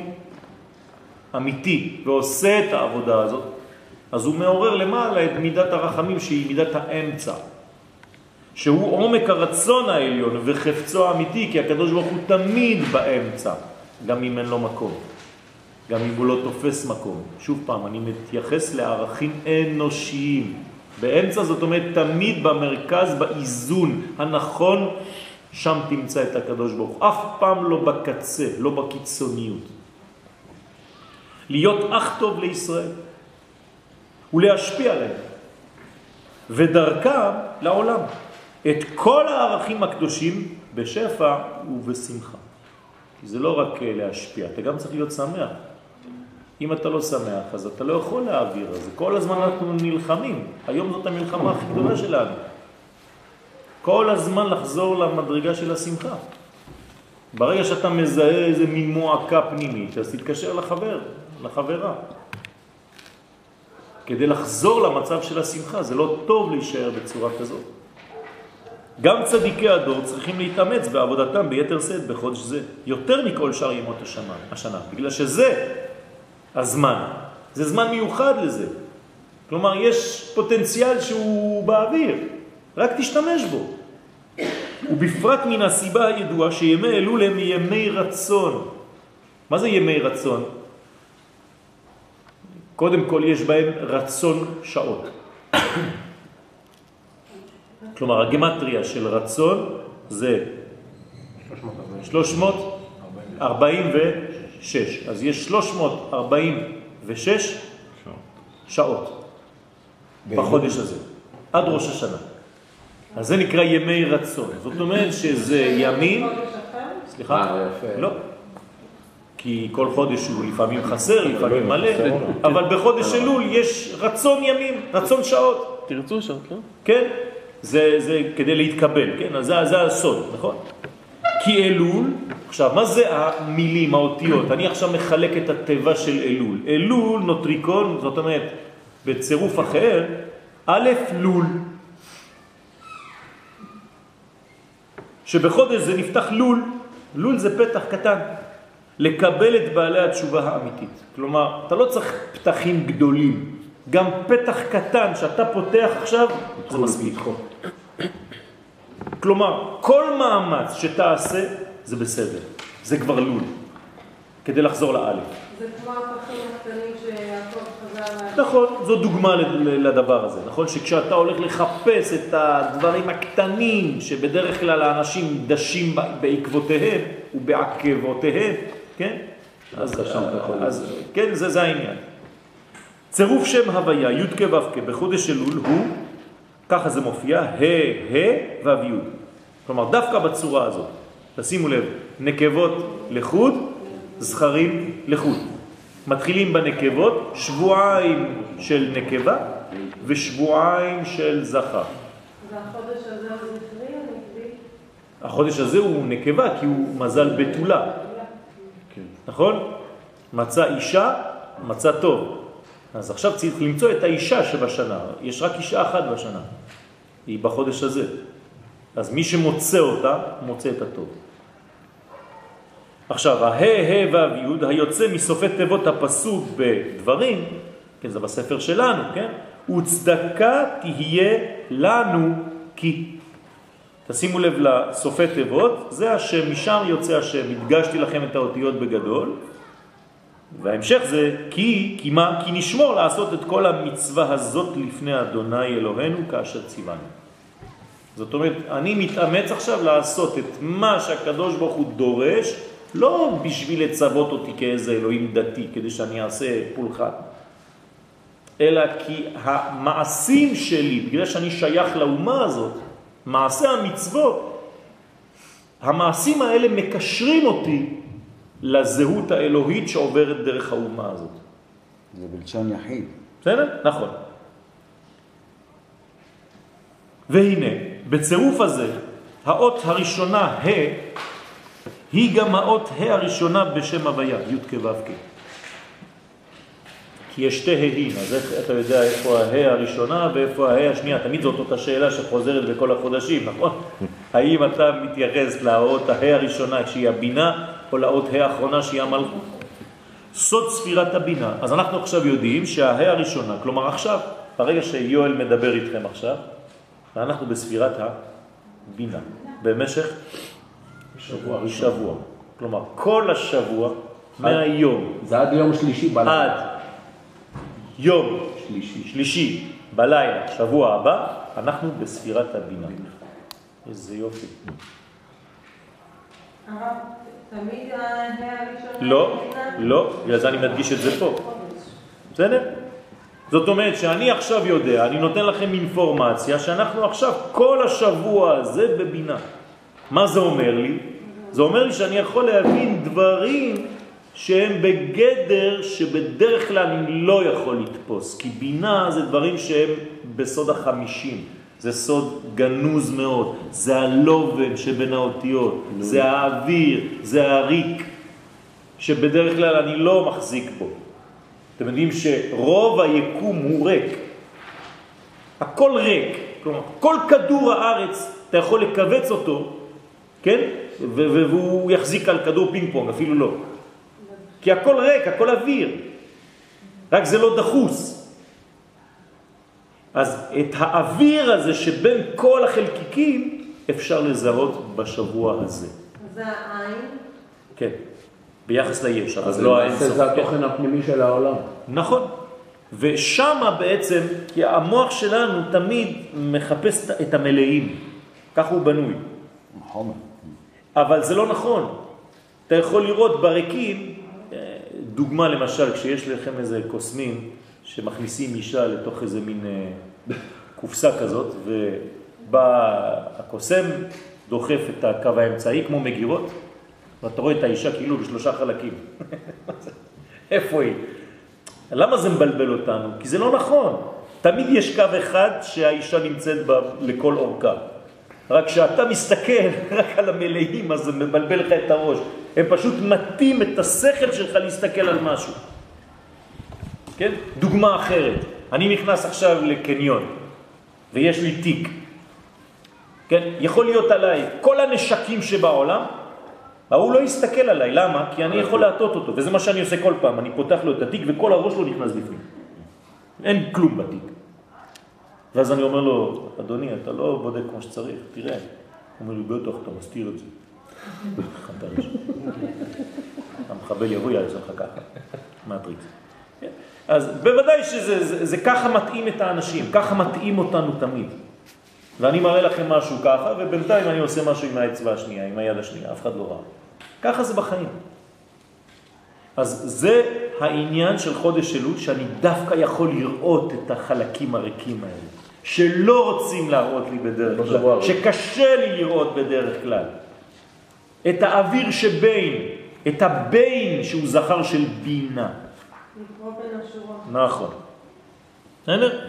אמיתי ועושה את העבודה הזאת, אז הוא מעורר למעלה את מידת הרחמים שהיא מידת האמצע, שהוא עומק הרצון העליון וחפצו האמיתי, כי הקדוש ברוך הוא תמיד באמצע, גם אם אין לו מקום. גם אם הוא לא תופס מקום. שוב פעם, אני מתייחס לערכים אנושיים. באמצע זאת אומרת תמיד במרכז, באיזון הנכון, שם תמצא את הקדוש ברוך הוא. אף פעם לא בקצה, לא בקיצוניות. להיות אח טוב לישראל ולהשפיע עליהם, ודרכם לעולם. את כל הערכים הקדושים בשפע ובשמחה. כי זה לא רק להשפיע, אתה גם צריך להיות שמח. אם אתה לא שמח, אז אתה לא יכול להעביר. אז כל הזמן אנחנו נלחמים. היום זאת המלחמה הכי גדולה שלנו. כל הזמן לחזור למדרגה של השמחה. ברגע שאתה מזהה איזה מין מועקה פנימית, אז תתקשר לחבר, לחברה. כדי לחזור למצב של השמחה, זה לא טוב להישאר בצורה כזאת. גם צדיקי הדור צריכים להתאמץ בעבודתם ביתר שאת בחודש זה, יותר מכל שאר ימות השנה, השנה, בגלל שזה הזמן, זה זמן מיוחד לזה. כלומר, יש פוטנציאל שהוא באוויר, רק תשתמש בו. ובפרט מן הסיבה הידועה שימי אלול הם ימי רצון. מה זה ימי רצון? קודם כל יש בהם רצון שעות. כלומר, הגמטריה של רצון זה 346. אז יש 346 שעות בחודש הזה, עד ראש השנה. אז זה נקרא ימי רצון. זאת אומרת שזה ימים... סליחה? אה. לא. כי כל חודש הוא לפעמים חסר, לפעמים לא, מלא, לו. אבל בחודש אלול יש רצון ימים, רצון שעות. תרצו שעות, לא? כן? זה, זה כדי להתקבל, כן? אז זה, זה הסוד, נכון? כי אלול, עכשיו, מה זה המילים, האותיות? אני עכשיו מחלק את התיבה של אלול. אלול, נוטריקון, זאת אומרת, בצירוף אחר, א', לול. שבחודש זה נפתח לול, לול זה פתח קטן, לקבל את בעלי התשובה האמיתית. כלומר, אתה לא צריך פתחים גדולים, גם פתח קטן שאתה פותח עכשיו, זה מספיק. כלומר, כל מאמץ שתעשה זה בסדר, זה כבר לול, כדי לחזור לאלף. זה כמו הפחים הקטנים שיעקב חזר. נכון, זו דוגמה לדבר הזה, נכון? שכשאתה הולך לחפש את הדברים הקטנים שבדרך כלל האנשים דשים בעקבותיהם ובעקבותיהם, כן? אז, אז כן, זה, זה העניין. צירוף שם הוויה, י' כ' ו' כ' בחודש אלול הוא, ככה זה מופיע, ה' ה' ו' י'. כלומר, דווקא בצורה הזאת, תשימו לב, נקבות לחוד, זכרים לחוד. מתחילים בנקבות, שבועיים של נקבה ושבועיים של זכר. והחודש הזה הוא זכרי או נקבי? החודש הזה הוא נקבה כי הוא מזל בתולה, נכון? מצא אישה, מצא טוב. אז עכשיו צריך למצוא את האישה שבשנה. יש רק אישה אחת בשנה. היא בחודש הזה. אז מי שמוצא אותה, מוצא את הטוב. עכשיו, הה, ה, וו, יוד, היוצא מסופי תיבות הפסוק בדברים, כן, זה בספר שלנו, כן? וצדקה תהיה לנו כי. תשימו לב לסופי תיבות, זה השם, משם יוצא השם, הדגשתי לכם את האותיות בגדול, וההמשך זה כי, כי מה? כי נשמור לעשות את כל המצווה הזאת לפני אדוני אלוהינו כאשר ציוונו. זאת אומרת, אני מתאמץ עכשיו לעשות את מה שהקדוש ברוך הוא דורש, לא בשביל לצוות אותי כאיזה אלוהים דתי, כדי שאני אעשה פולחן, אלא כי המעשים שלי, בגלל שאני שייך לאומה הזאת, מעשה המצוות, המעשים האלה מקשרים אותי לזהות האלוהית שעוברת דרך האומה הזאת. זה בלשון יחיד. בסדר? נכון. והנה, בצירוף הזה, האות הראשונה, ה', היא גם האות ה' הראשונה בשם הוויה, י' כ' ו' כ'. כי יש שתי ה'ים, אז איך אתה יודע איפה ה' הראשונה ואיפה ה' השנייה? תמיד זאת אותה שאלה שחוזרת בכל החודשים, נכון? האם אתה מתייחס לאות ה' הראשונה שהיא הבינה, או לאות ה' האחרונה שהיא המלכות? סוד ספירת הבינה. אז אנחנו עכשיו יודעים שההא הראשונה, כלומר עכשיו, ברגע שיואל מדבר איתכם עכשיו, אנחנו בספירת הבינה, במשך שבוע. שבוע. כלומר, כל השבוע, מהיום זה עד יום שלישי בלילה. עד יום שלישי. שלישי בלילה, שבוע הבא, אנחנו בספירת הבינה. איזה יופי. הרב, תמיד. לא? לא, בגלל זה אני מדגיש את זה פה. בסדר? זאת אומרת שאני עכשיו יודע, אני נותן לכם אינפורמציה שאנחנו עכשיו כל השבוע הזה בבינה. מה זה אומר לי? זה אומר לי שאני יכול להבין דברים שהם בגדר שבדרך כלל אני לא יכול לתפוס, כי בינה זה דברים שהם בסוד החמישים. זה סוד גנוז מאוד, זה הלובן שבין האותיות, זה האוויר, זה הריק, שבדרך כלל אני לא מחזיק בו. אתם יודעים שרוב היקום הוא ריק. הכל ריק. כלומר, כל כדור הארץ, אתה יכול לקבץ אותו, כן? והוא יחזיק על כדור פינג פונג, אפילו לא. כי הכל ריק, הכל אוויר. רק זה לא דחוס. אז את האוויר הזה שבין כל החלקיקים אפשר לזהות בשבוע הזה. זה העין. כן, ביחס ליש, אבל אז לא למעשה האינסוף. זה כן. התוכן הפנימי של העולם. נכון. ושם בעצם, כי המוח שלנו תמיד מחפש את המלאים, כך הוא בנוי. חומר. אבל זה לא נכון. אתה יכול לראות בריקים, אה, דוגמה למשל, כשיש לכם איזה קוסמים שמכניסים אישה לתוך איזה מין אה, קופסה כזאת, ובא הקוסם, דוחף את הקו האמצעי כמו מגירות, ואתה רואה את האישה כאילו בשלושה חלקים. איפה היא? למה זה מבלבל אותנו? כי זה לא נכון. תמיד יש קו אחד שהאישה נמצאת בה לכל אורכה. רק כשאתה מסתכל רק על המלאים, אז זה מבלבל לך את הראש. הם פשוט מתאים את השכל שלך להסתכל על משהו. כן? דוגמה אחרת. אני נכנס עכשיו לקניון, ויש לי תיק. כן? יכול להיות עליי כל הנשקים שבעולם, ההוא לא יסתכל עליי. למה? כי אני יכול להטות אותו, וזה מה שאני עושה כל פעם. אני פותח לו את התיק וכל הראש לא נכנס בפנים. אין כלום בתיק. ואז אני אומר לו, אדוני, אתה לא בודק כמו שצריך, תראה, אומר לי, בטח, אתה מסתיר את זה. המחבל יבוא יעשה לך ככה, מטריקס. כן? אז בוודאי שזה זה, זה ככה מתאים את האנשים, ככה מתאים אותנו תמיד. ואני מראה לכם משהו ככה, ובינתיים אני עושה משהו עם האצבע השנייה, עם היד השנייה, אף אחד לא ראה. ככה זה בחיים. אז זה העניין של חודש אלול, שאני דווקא יכול לראות את החלקים הריקים האלה, שלא רוצים להראות לי בדרך כלל, שקשה לי לראות בדרך כלל. את האוויר שבין, את הבין שהוא זכר של בינה. לקרוא בין השורות. נכון. בסדר?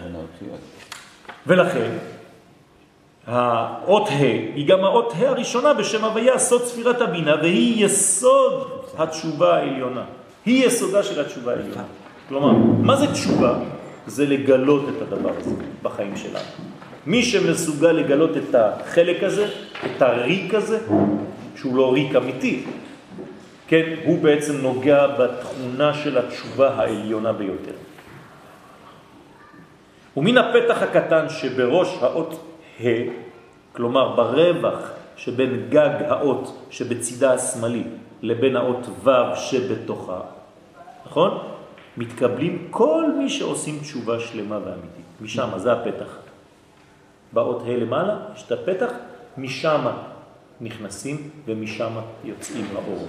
ולכן, האות ה' היא גם האות ה' הראשונה בשם הוויה, סוד ספירת הבינה, והיא יסוד התשובה העליונה. היא יסודה של התשובה העליונה. כלומר, מה זה תשובה? זה לגלות את הדבר הזה בחיים שלנו. מי שמסוגל לגלות את החלק הזה, את הריק הזה, שהוא לא ריק אמיתי, כן, הוא בעצם נוגע בתכונה של התשובה העליונה ביותר. ומן הפתח הקטן שבראש האות ה', כלומר ברווח שבין גג האות שבצידה השמאלי לבין האות ו' שבתוכה, נכון? מתקבלים כל מי שעושים תשובה שלמה ואמיתית. משם, זה הפתח. באות ה' למעלה יש את הפתח, משם נכנסים ומשם יוצאים לאור.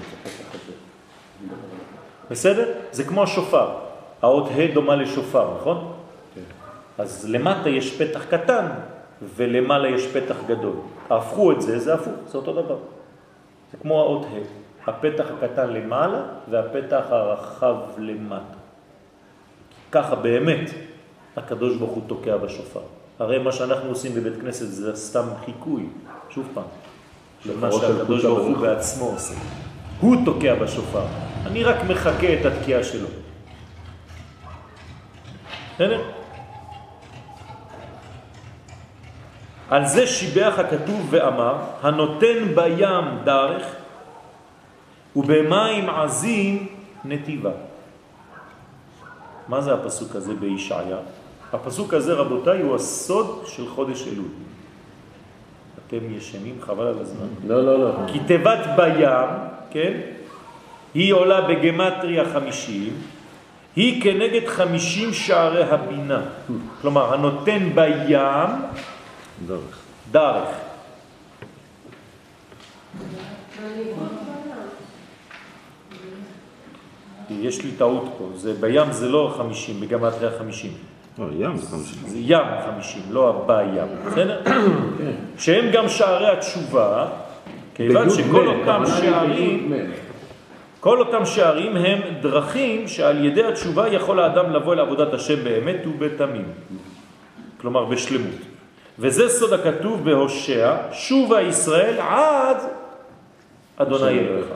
בסדר? זה כמו השופר. האות ה' דומה לשופר, נכון? אז למטה יש פתח קטן ולמעלה יש פתח גדול. הפכו את זה, זה הפוך, זה אותו דבר. זה כמו האות ה', הפתח הקטן למעלה והפתח הרחב למטה. ככה באמת הקדוש ברוך הוא תוקע בשופר. הרי מה שאנחנו עושים בבית כנסת זה סתם חיקוי, שוב פעם, למה שהקדוש ברוך הוא בעצמו עושה. הוא תוקע בשופר, אני רק מחכה את התקיעה שלו. בסדר? על זה שיבח הכתוב ואמר, הנותן בים דרך ובמים עזים נתיבה. מה זה הפסוק הזה בישעיה? הפסוק הזה, רבותיי, הוא הסוד של חודש אלול. אתם ישנים חבל על הזמן. לא, לא, לא. כי תיבת בים, כן, היא עולה בגמטריה חמישים, היא כנגד חמישים שערי הבינה. כלומר, הנותן בים דרך. דרך. יש לי טעות פה, זה בים זה לא חמישים, בגמטריה חמישים. לא, ים זה חמישים. זה ים חמישים, לא בים, בסדר? שהם גם שערי התשובה, כיוון שכל אותם שערים, כל אותם שערים הם דרכים שעל ידי התשובה יכול האדם לבוא אל עבודת השם באמת ובתמים. כלומר בשלמות. וזה סוד הכתוב בהושע, שובה ישראל עד אדוני אלוהיך.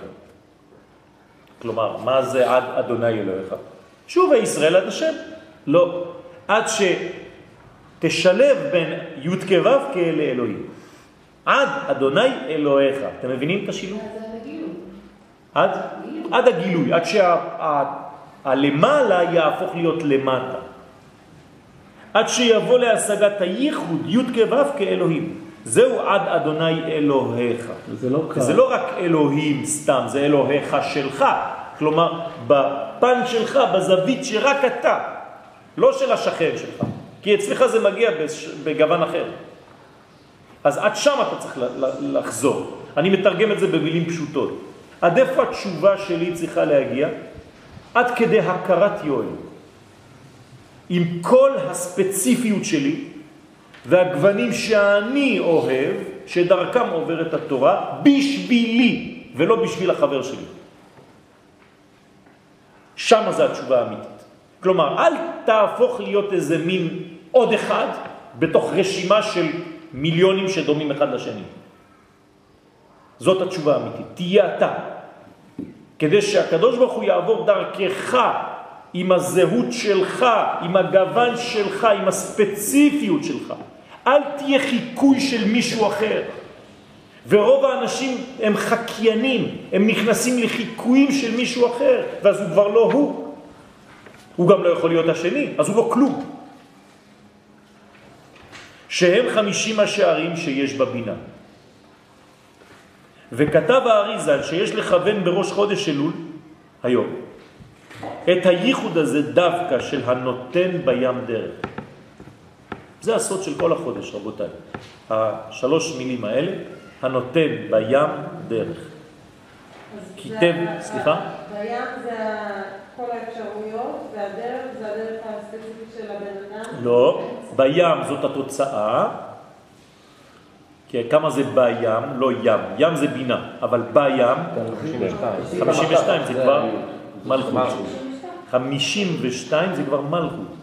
כלומר, מה זה עד אדוני אלוהיך? שובה ישראל עד השם. לא. עד שתשלב בין י' כו' כאלה אלוהים. עד אדוני אלוהיך. אתם מבינים את השילוב? עד, עד הגילוי, עד שהלמעלה שה, יהפוך להיות למטה. עד שיבוא להשגת הייחוד, י' כו' כאלוהים. זהו עד אדוני אלוהיך. זה לא קל. זה לא רק אלוהים סתם, זה אלוהיך שלך. כלומר, בפן שלך, בזווית שרק אתה, לא של השכן שלך. כי אצלך זה מגיע בגוון אחר. אז עד שם אתה צריך לחזור. אני מתרגם את זה במילים פשוטות. עד איפה התשובה שלי צריכה להגיע? עד כדי הכרת יואל. עם כל הספציפיות שלי והגוונים שאני אוהב, שדרכם עוברת התורה, בשבילי ולא בשביל החבר שלי. שם זה התשובה האמיתית. כלומר, אל תהפוך להיות איזה מין עוד אחד בתוך רשימה של מיליונים שדומים אחד לשני. זאת התשובה האמיתית. תהיה אתה. כדי שהקדוש ברוך הוא יעבור דרכך עם הזהות שלך, עם הגוון שלך, עם הספציפיות שלך. אל תהיה חיקוי של מישהו אחר. ורוב האנשים הם חקיינים, הם נכנסים לחיקויים של מישהו אחר, ואז הוא כבר לא הוא. הוא גם לא יכול להיות השני, אז הוא לא כלום. שהם חמישים השערים שיש בבינה. וכתב האריזל שיש לכוון בראש חודש אלול, היום, את הייחוד הזה דווקא של הנותן בים דרך. זה הסוד של כל החודש, רבותיי. השלוש מילים האלה, הנותן בים דרך. כיתב, סליחה? בים זה כל האפשרויות, והדרך זה הדרך הספציפית של הבן אדם. לא, בים זאת התוצאה. כי כמה זה בים? לא ים. ים זה בינה, אבל בים, 52 זה כבר מלכות. 52 זה כבר מלכות.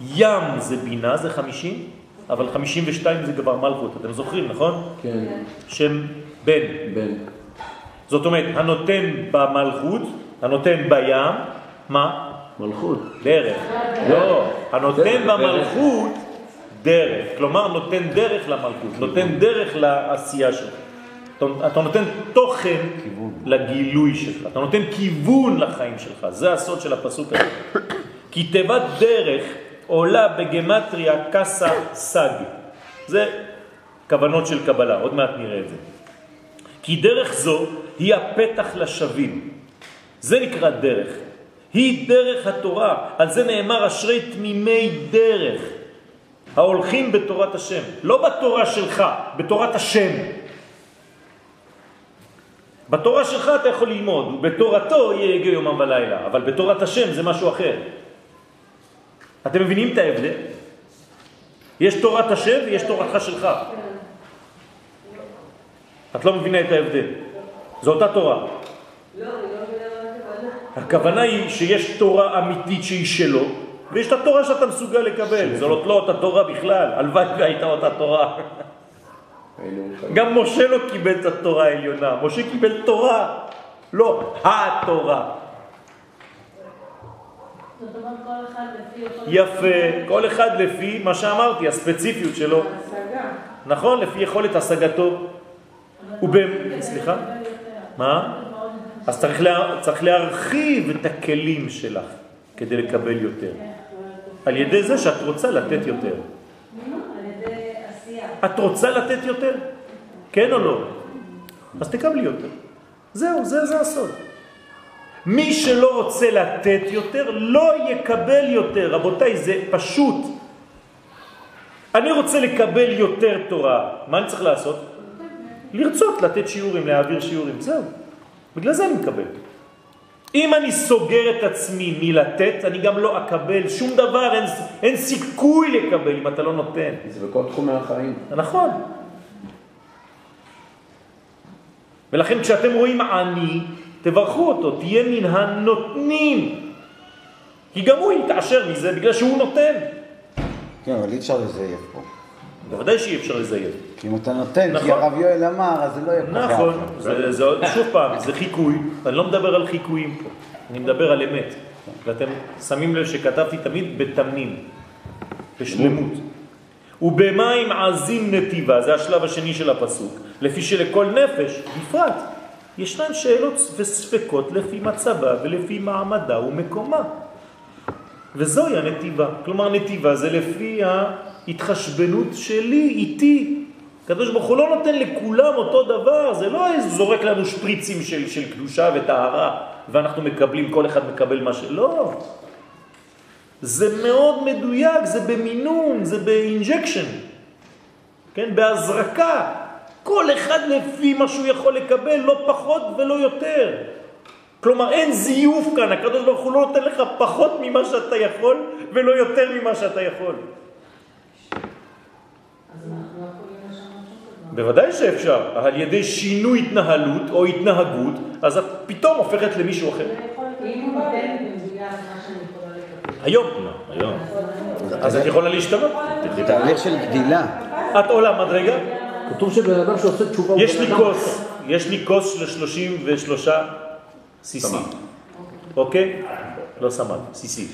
ים זה בינה, זה 50, אבל 52 זה כבר מלכות. אתם זוכרים, נכון? כן, שם בן. בן. זאת אומרת, הנותן במלכות, הנותן בים, מה? מלכות. דרך. לא, הנותן במלכות דרך. כלומר, נותן דרך למלכות, נותן דרך לעשייה שלך. אתה- אתה נותן תוכן לגילוי שלך, אתה נותן כיוון לחיים שלך, זה הסוד של הפסוק הזה. כי תיבת דרך עולה בגמטריה קסה סג. זה כוונות של קבלה, עוד מעט נראה את זה. כי דרך זו היא הפתח לשווים. זה נקרא דרך. היא דרך התורה. על זה נאמר אשרי תמימי דרך, ההולכים בתורת השם. לא בתורה שלך, בתורת השם. בתורה שלך אתה יכול ללמוד, ובתורתו יהיה יגע יומם ולילה, אבל בתורת השם זה משהו אחר. אתם מבינים את ההבדל? יש תורת השם ויש תורתך שלך. את לא מבינה את ההבדל. זו אותה תורה. לא, אני לא מבינה הכוונה. הכוונה היא שיש תורה אמיתית שהיא שלו, ויש את התורה שאתה מסוגל לקבל. זו לא אותה תורה בכלל, הלוואי והייתה אותה תורה. גם משה לא קיבל את התורה העליונה, משה קיבל תורה, לא התורה. יפה, כל אחד לפי מה שאמרתי, הספציפיות שלו. נכון, לפי יכולת השגתו. סליחה? מה? אז צריך, לה, צריך להרחיב את הכלים שלך כדי לקבל יותר. על ידי זה שאת רוצה לתת יותר. את רוצה לתת יותר? כן או לא? אז תקבלי יותר. זהו, זה, זה הסוד. מי שלא רוצה לתת יותר, לא יקבל יותר. רבותיי, זה פשוט. אני רוצה לקבל יותר תורה. מה אני צריך לעשות? לרצות לתת שיעורים, להעביר שיעורים. זהו. בגלל זה אני מקבל. אם אני סוגר את עצמי מלתת, אני גם לא אקבל שום דבר, אין, אין סיכוי לקבל אם אתה לא נותן. זה בכל תחומי החיים. נכון. ולכן כשאתם רואים עני, תברכו אותו, תהיה מן הנותנים. כי גם הוא יתעשר מזה בגלל שהוא נותן. כן, אבל אי אפשר לזייף פה. בוודאי שאי אפשר לזייף. כי אם אתה נותן, נכון. כי הרב יואל אמר, אז זה לא יהיה כך. נכון, זה, זה, עוד- שוב פעם, זה חיקוי, אני לא מדבר על חיקויים פה, אני מדבר על אמת. ואתם שמים לב שכתבתי תמיד בתמים, בשלמות. ובמים עזים נתיבה, זה השלב השני של הפסוק, לפי שלכל נפש, בפרט, ישנן שאלות וספקות לפי מצבה ולפי מעמדה ומקומה. וזוהי הנתיבה. כלומר, נתיבה זה לפי ההתחשבנות שלי, איתי. הקדוש ברוך הוא לא נותן לכולם אותו דבר, זה לא זורק לנו שפריצים של, של קדושה וטהרה, ואנחנו מקבלים, כל אחד מקבל מה ש... לא. זה מאוד מדויק, זה במינון, זה ב injection, כן? בהזרקה. כל אחד לפי מה שהוא יכול לקבל, לא פחות ולא יותר. כלומר, אין זיוף כאן, הקדוש ברוך הוא לא נותן לך פחות ממה שאתה יכול, ולא יותר ממה שאתה יכול. אז אנחנו לא יכולים לשנות שום דבר. בוודאי שאפשר, על ידי שינוי התנהלות או התנהגות, אז את פתאום הופכת למישהו אחר. יכולה לקבל. היום. היום. אז את יכולה להשתנות. זה תהליך של גדילה. את עולה מדרגה, כתוב שבן אדם שעושה תשובה יש לי כוס, יש לי כוס של 33 סיסי. אוקיי? לא סמד, סיסי.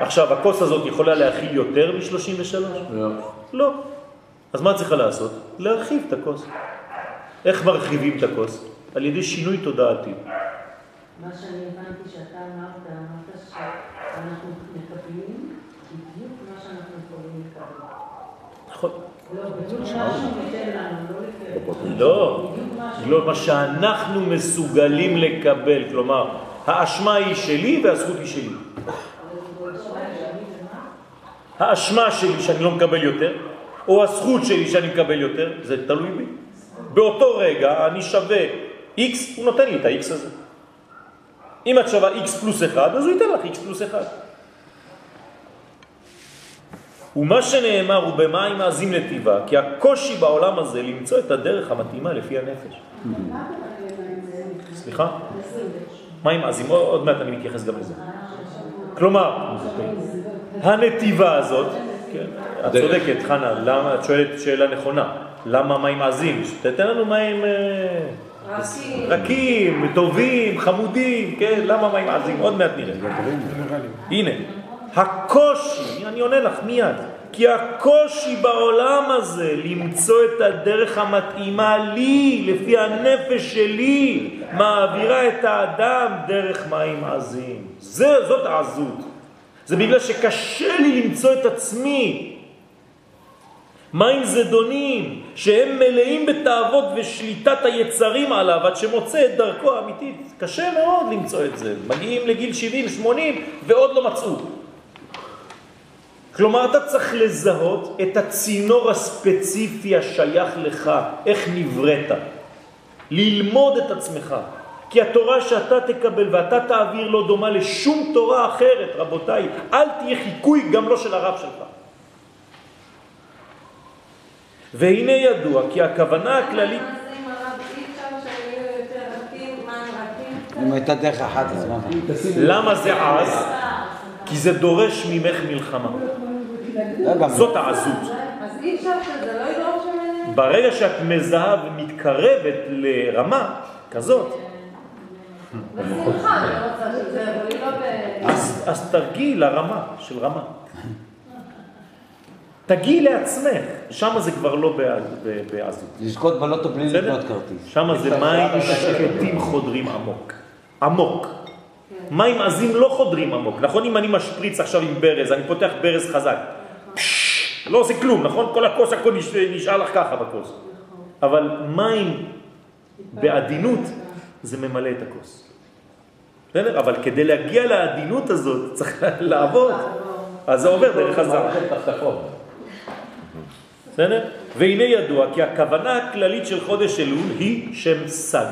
עכשיו, הכוס הזאת יכולה להכיל יותר מ-33? לא. לא. אז מה צריכה לעשות? להרחיב את הכוס. איך מרחיבים את הכוס? על ידי שינוי תודעתי. מה שאני הבנתי שאתה אמרת, אמרת שאנחנו מקבלים בדיוק מה שאנחנו יכולים לקבל. נכון. לא, לנו, לא לפי לא, לא מה שאנחנו מסוגלים לקבל, כלומר, האשמה היא שלי והזכות היא שלי. האשמה שלי שאני לא מקבל יותר, או הזכות שלי שאני מקבל יותר, זה תלוי בי. באותו רגע אני שווה x, הוא נותן לי את ה-x הזה. אם את שווה x פלוס 1, אז הוא ייתן לך x פלוס 1. ומה שנאמר הוא במים מעזים לטיבה, כי הקושי בעולם הזה למצוא את הדרך המתאימה לפי הנפש. סליחה? מים עזים, עוד מעט אני מתייחס גם לזה. כלומר, הנתיבה הזאת, כן, את צודקת, חנה, למה, את שואלת שאלה נכונה, למה מים עזים? תתן לנו מים אה, רכים. רכים, טובים, חמודים, כן, למה מים עזים? עוד מעט נראה. הנה, הקושי, אני עונה לך מיד, כי הקושי בעולם הזה למצוא את הדרך המתאימה לי, לפי הנפש שלי, מעבירה את האדם דרך מים עזים. זה, זאת העזות. זה בגלל שקשה לי למצוא את עצמי. מים זדונים, שהם מלאים בתאוות ושליטת היצרים עליו, עד שמוצא את דרכו האמיתית. קשה מאוד למצוא את זה. מגיעים לגיל 70-80 ועוד לא מצאו. כלומר, אתה צריך לזהות את הצינור הספציפי השייך לך, איך נבראת. ללמוד את עצמך. כי התורה שאתה תקבל ואתה תעביר לא דומה לשום תורה אחרת, רבותיי. אל תהיה חיקוי גם לא של הרב שלך. והנה ידוע כי הכוונה הכללית... אם הייתה דרך אחת, אז מה? למה זה עז? כי זה דורש ממך מלחמה. לא, זאת העזות. אז אי אפשר שזה לא ידרוש ממני? ברגע שאת מזהה ומתקרבת לרמה כזאת, בשמחה אני רוצה שזה, אבל לא ב... אז, תרגיעי לרמה של רמה. תגיעי לעצמך, שם זה כבר לא בעזות. לזכות בלוטו בלי? לקנות כרטיס. שם זה מים שקטים חודרים עמוק. עמוק. מים עזים לא חודרים עמוק. נכון אם אני משפריץ עכשיו עם ברז, אני פותח ברז חזק. לא עושה כלום, נכון? כל הכוס, הכל נש- נשאר לך ככה בכוס. אבל מים בעדינות זה ממלא את הכוס. בסדר? אבל כדי להגיע לעדינות הזאת צריך לעבוד. אז זה עובר דרך הזר. בסדר? והנה ידוע כי הכוונה הכללית של חודש אלול היא שם סג.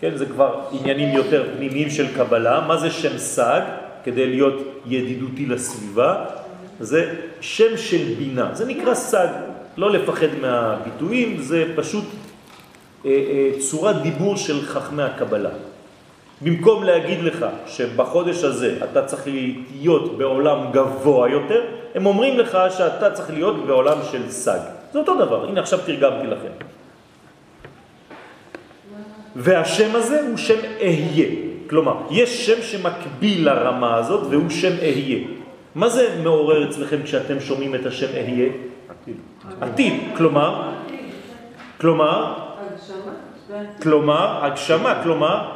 כן, זה כבר עניינים יותר פנימיים של קבלה. מה זה שם סג? כדי להיות ידידותי לסביבה, זה שם של בינה. זה נקרא סג. לא לפחד מהביטויים, זה פשוט אה, אה, צורת דיבור של חכמי הקבלה. במקום להגיד לך שבחודש הזה אתה צריך להיות בעולם גבוה יותר, הם אומרים לך שאתה צריך להיות בעולם של סג. זה אותו דבר, הנה עכשיו תרגמתי לכם. והשם הזה הוא שם אהיה. כלומר, יש שם שמקביל לרמה הזאת והוא שם אהיה. מה זה מעורר אצלכם כשאתם שומעים את השם אהיה? עתיד. עתיד, כלומר, כלומר? כלומר, הגשמה, כלומר,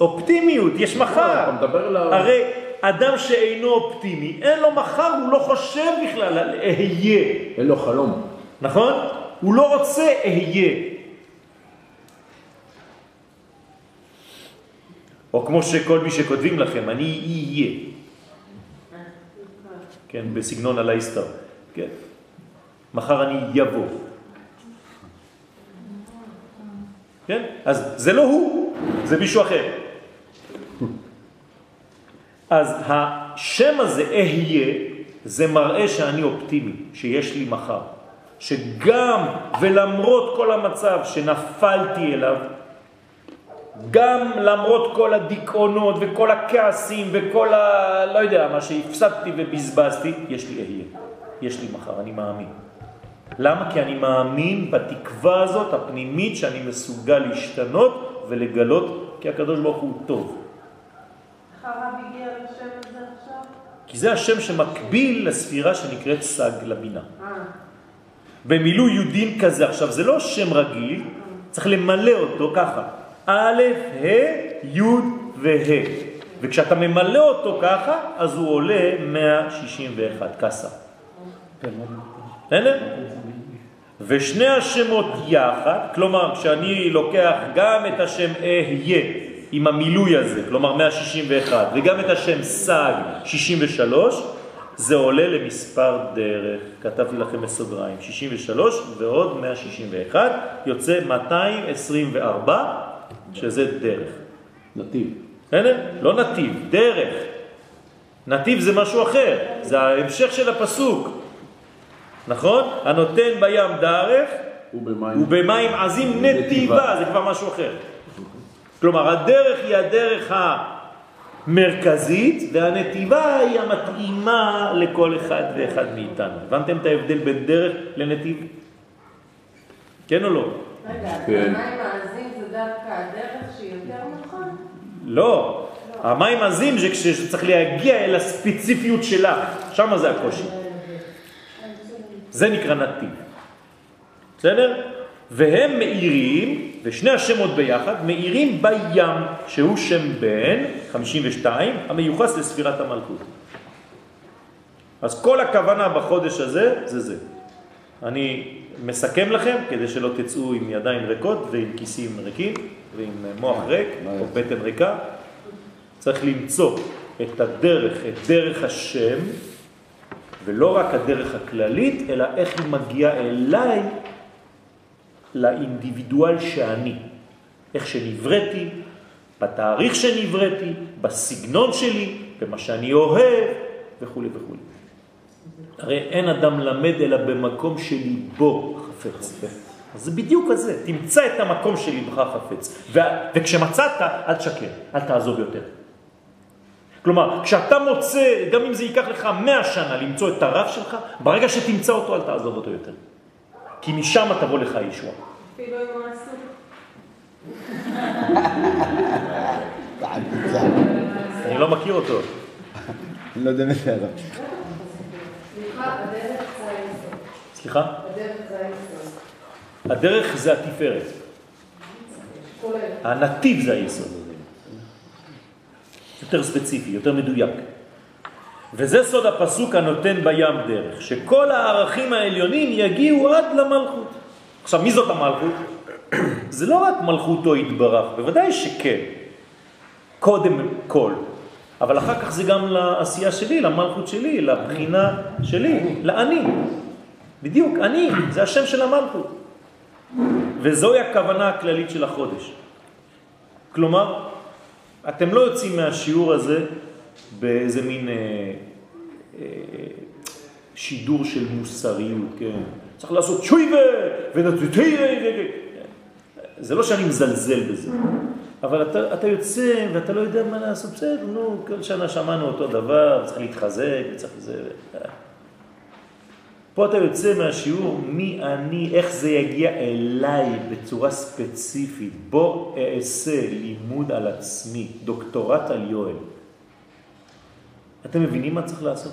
אופטימיות, יש מחר. על ה- הרי אדם שאינו אופטימי, אין לו מחר, הוא לא חושב בכלל על אהיה, אין לו חלום. נכון? הוא לא רוצה אהיה. או כמו שכל מי שכותבים לכם, אני אהיה. כן, בסגנון הלייסטר. כן. מחר אני יבוא. כן? אז זה לא הוא, זה מישהו אחר. אז השם הזה, אהיה, זה מראה שאני אופטימי, שיש לי מחר. שגם ולמרות כל המצב שנפלתי אליו, גם למרות כל הדיכאונות וכל הכעסים וכל ה... לא יודע, מה שהפסדתי ובזבזתי, יש לי אהיה. יש לי מחר, אני מאמין. למה? כי אני מאמין בתקווה הזאת הפנימית שאני מסוגל להשתנות ולגלות כי הקדוש ברוך הוא טוב. איך הרב הגיע לשם הזה עכשיו? כי זה השם שמקביל לספירה שנקראת סג לבינה. אה, במילוי יהודין כזה, עכשיו זה לא שם רגיל, צריך למלא אותו ככה, א', ה', י' וה'. וכשאתה ממלא אותו ככה, אז הוא עולה 161, קסה. בסדר? ושני השמות יחד, כלומר כשאני לוקח גם את השם אהיה עם המילוי הזה, כלומר 161, וגם את השם סג 63, זה עולה למספר דרך. כתבתי לכם בסוגריים, 63 ועוד 161, יוצא 224, שזה דרך. נתיב. בסדר? לא נתיב, דרך. נתיב זה משהו אחר, זה ההמשך של הפסוק. נכון? הנותן בים דרך ובמים. ובמים עזים נתיבה, זה כבר משהו אחר. כלומר, הדרך היא הדרך המרכזית, והנתיבה היא המתאימה לכל אחד ואחד מאיתנו. הבנתם את ההבדל בין דרך לנתיב? כן או לא? רגע, כן. המים העזים זה דווקא הדרך שהיא יותר נכון? לא. המים עזים זה כשצריך להגיע אל הספציפיות שלך, שם זה הקושי. זה נקרא נתיב. בסדר? והם מאירים, ושני השמות ביחד, מאירים בים, שהוא שם בן, 52, המיוחס לספירת המלכות. אז כל הכוונה בחודש הזה, זה זה. אני מסכם לכם, כדי שלא תצאו עם ידיים ריקות ועם כיסים ריקים ועם מוח ריק או בטן ריקה. צריך למצוא את הדרך, את דרך השם, ולא רק הדרך הכללית, אלא איך היא מגיעה אליי, לאינדיבידואל שאני. איך שנבראתי, בתאריך שנבראתי, בסגנון שלי, במה שאני אוהב, וכו' וכו'. הרי אין אדם למד אלא במקום שליבו חפץ. אז זה בדיוק הזה, תמצא את המקום שליבך חפץ. ו- וכשמצאת, אל תשקר, אל תעזוב יותר. כלומר, כשאתה מוצא, גם אם זה ייקח לך מאה שנה למצוא את הרב שלך, ברגע שתמצא אותו, אל תעזוב אותו יותר. כי משם תבוא לך ישוע. אפילו אם הוא עסוק. אני לא מכיר אותו. אני לא יודע מי זה הרב. סליחה, הדרך זה היסוד. סליחה? הדרך זה היסוד. הדרך זה התפארת. הנתיב זה היסוד. יותר ספציפי, יותר מדויק. וזה סוד הפסוק הנותן בים דרך, שכל הערכים העליונים יגיעו עד למלכות. עכשיו, מי זאת המלכות? זה לא רק מלכותו יתברך, בוודאי שכן, קודם כל, אבל אחר כך זה גם לעשייה שלי, למלכות שלי, לבחינה שלי, לאני. בדיוק, אני, זה השם של המלכות. וזוהי הכוונה הכללית של החודש. כלומר, אתם לא יוצאים מהשיעור הזה באיזה מין אה, אה, שידור של מוסריות, כן? צריך לעשות שויבה ונתתי... זה לא שאני מזלזל בזה, אבל אתה, אתה יוצא ואתה לא יודע מה לעשות, בסדר, נו, כל שנה שמענו אותו דבר, צריך להתחזק, צריך זה... פה אתה יוצא מהשיעור מי אני, איך זה יגיע אליי בצורה ספציפית. בוא אעשה לימוד על עצמי, דוקטורט על יואל. אתם מבינים מה צריך לעשות?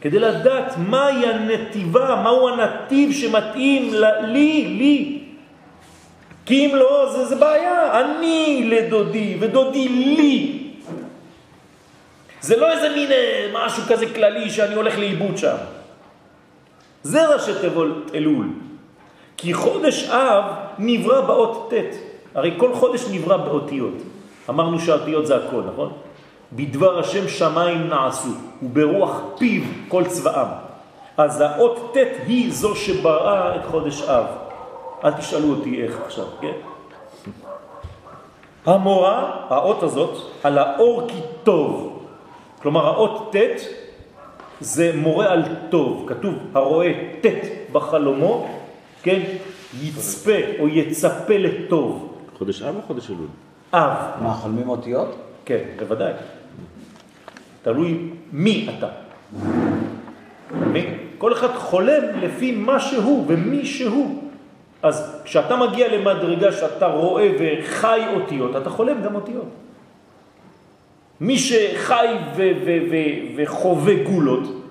כדי לדעת מהי הנתיבה, מהו הנתיב שמתאים לי, לי. כי אם לא, זה, זה בעיה. אני לדודי ודודי לי. זה לא איזה מין אה, משהו כזה כללי שאני הולך לאיבוד שם. זה ראשי תיבות אלול. כי חודש אב נברא באות ט', הרי כל חודש נברא באותיות. אמרנו שהאותיות זה הכל, נכון? בדבר השם שמיים נעשו, וברוח פיו כל צבאם. אז האות ט' היא זו שבראה את חודש אב. אל תשאלו אותי איך עכשיו, כן? המורה, האות הזאת, על האור כי טוב. כלומר, האות ט' זה מורה על טוב, כתוב הרואה ט' בחלומו, כן, יצפה או יצפה לטוב. חודש אב או חודש אלול? אב, מה, חולמים אותיות? כן, בוודאי. תלוי מי אתה. כל אחד חולם לפי מה שהוא ומי שהוא. אז כשאתה מגיע למדרגה שאתה רואה וחי אותיות, אתה חולם גם אותיות. מי שחי וחווה גולות,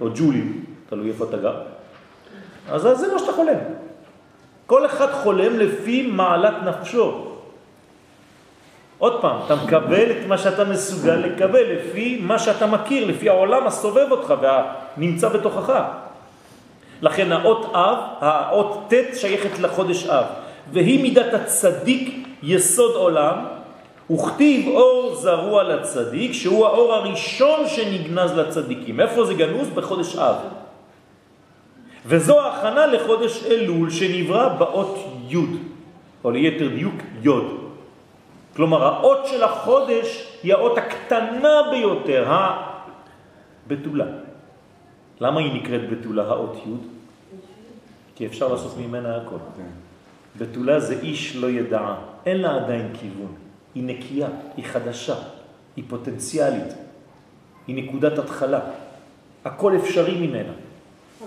או ג'ולים, תלוי איפה אתה גר, אז זה מה שאתה חולם. כל אחד חולם לפי מעלת נפשו. עוד פעם, אתה מקבל את מה שאתה מסוגל לקבל לפי מה שאתה מכיר, לפי העולם הסובב אותך והנמצא בתוכך. לכן האות אב, האות ט' שייכת לחודש אב, והיא מידת הצדיק יסוד עולם, וכתיב אור זרוע לצדיק, שהוא האור הראשון שנגנז לצדיקים. איפה זה גנוז? בחודש אב. וזו ההכנה לחודש אלול שנברא באות י', או ליתר דיוק י'. כלומר, האות של החודש היא האות הקטנה ביותר, הבתולה. למה היא נקראת בתולה, האות י'? כי אפשר לעשות ממנה הכל. בתולה זה איש לא ידעה, אין לה עדיין כיוון. היא נקייה, היא חדשה, היא פוטנציאלית, היא נקודת התחלה. הכל אפשרי ממנה.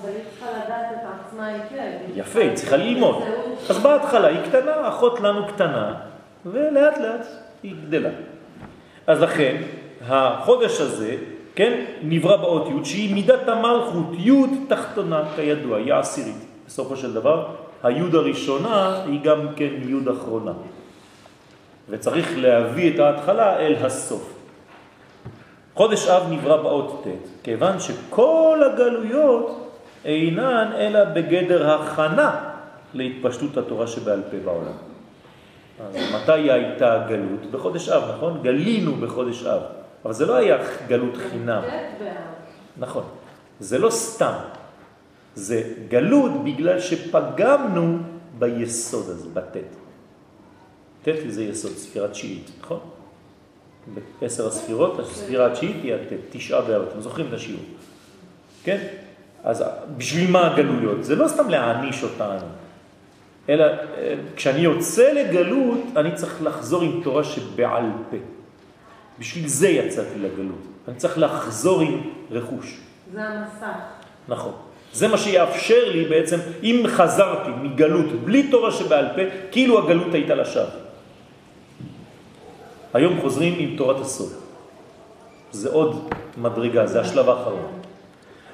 אבל היא צריכה לדעת את עצמה היטב. יפה, היא צריכה ללמוד. אז בהתחלה היא קטנה, אחות לנו קטנה, ולאט לאט היא גדלה. אז לכן, החודש הזה, כן, נברא באות י' שהיא מידת המלכות, י' תחתונה, כידוע, היא העשירית. בסופו של דבר, הי' הראשונה היא גם כן י' אחרונה. וצריך להביא את ההתחלה אל הסוף. חודש אב נברא באות ט', כיוון שכל הגלויות אינן אלא בגדר הכנה להתפשטות התורה שבעל פה בעולם. אז מתי הייתה הגלות? בחודש אב, נכון? גלינו בחודש אב. אבל זה לא היה גלות חינם. נכון. זה לא סתם. זה גלות בגלל שפגמנו ביסוד הזה, בטט. טט זה יסוד, ספירה תשיעית, נכון? בעשר הספירות, הספירה התשיעית היא הטט, תשעה באב, אתם זוכרים את השיעור, כן? אז בשביל מה הגלויות? זה לא סתם להעניש אותנו, אלא אה, כשאני יוצא לגלות, אני צריך לחזור עם תורה שבעל פה. בשביל זה יצאתי לגלות. אני צריך לחזור עם רכוש. זה המסע. נכון. זה מה שיאפשר לי בעצם, אם חזרתי מגלות בלי תורה שבעל פה, כאילו הגלות הייתה לשווא. היום חוזרים עם תורת הסוד. זה עוד מדרגה, זה השלב האחרון.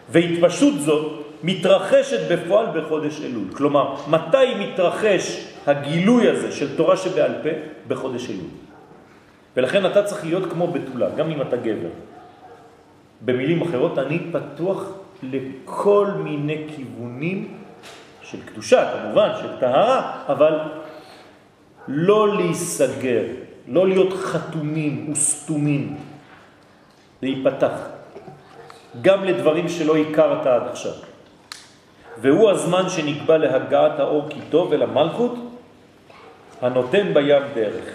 והתפשטות זאת מתרחשת בפועל בחודש אלול. כלומר, מתי מתרחש הגילוי הזה של תורה שבעל פה? בחודש אלול. ולכן אתה צריך להיות כמו בתולה, גם אם אתה גבר. במילים אחרות, אני פתוח לכל מיני כיוונים של קדושה, כמובן, של טהרה, אבל לא להיסגר, לא להיות חתומים וסתומים, להיפתח, גם לדברים שלא הכרת עד עכשיו. והוא הזמן שנקבע להגעת האור כי טוב ולמלכות, הנותן בים דרך.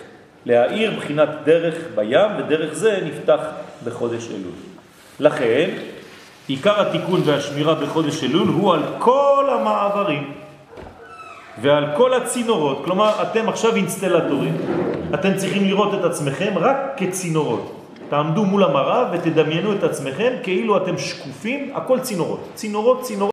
להאיר בחינת דרך בים, ודרך זה נפתח בחודש אלול. לכן, עיקר התיקון והשמירה בחודש אלול הוא על כל המעברים ועל כל הצינורות. כלומר, אתם עכשיו אינסטלטורים, אתם צריכים לראות את עצמכם רק כצינורות. תעמדו מול המראה ותדמיינו את עצמכם כאילו אתם שקופים, הכל צינורות. צינורות, צינורות.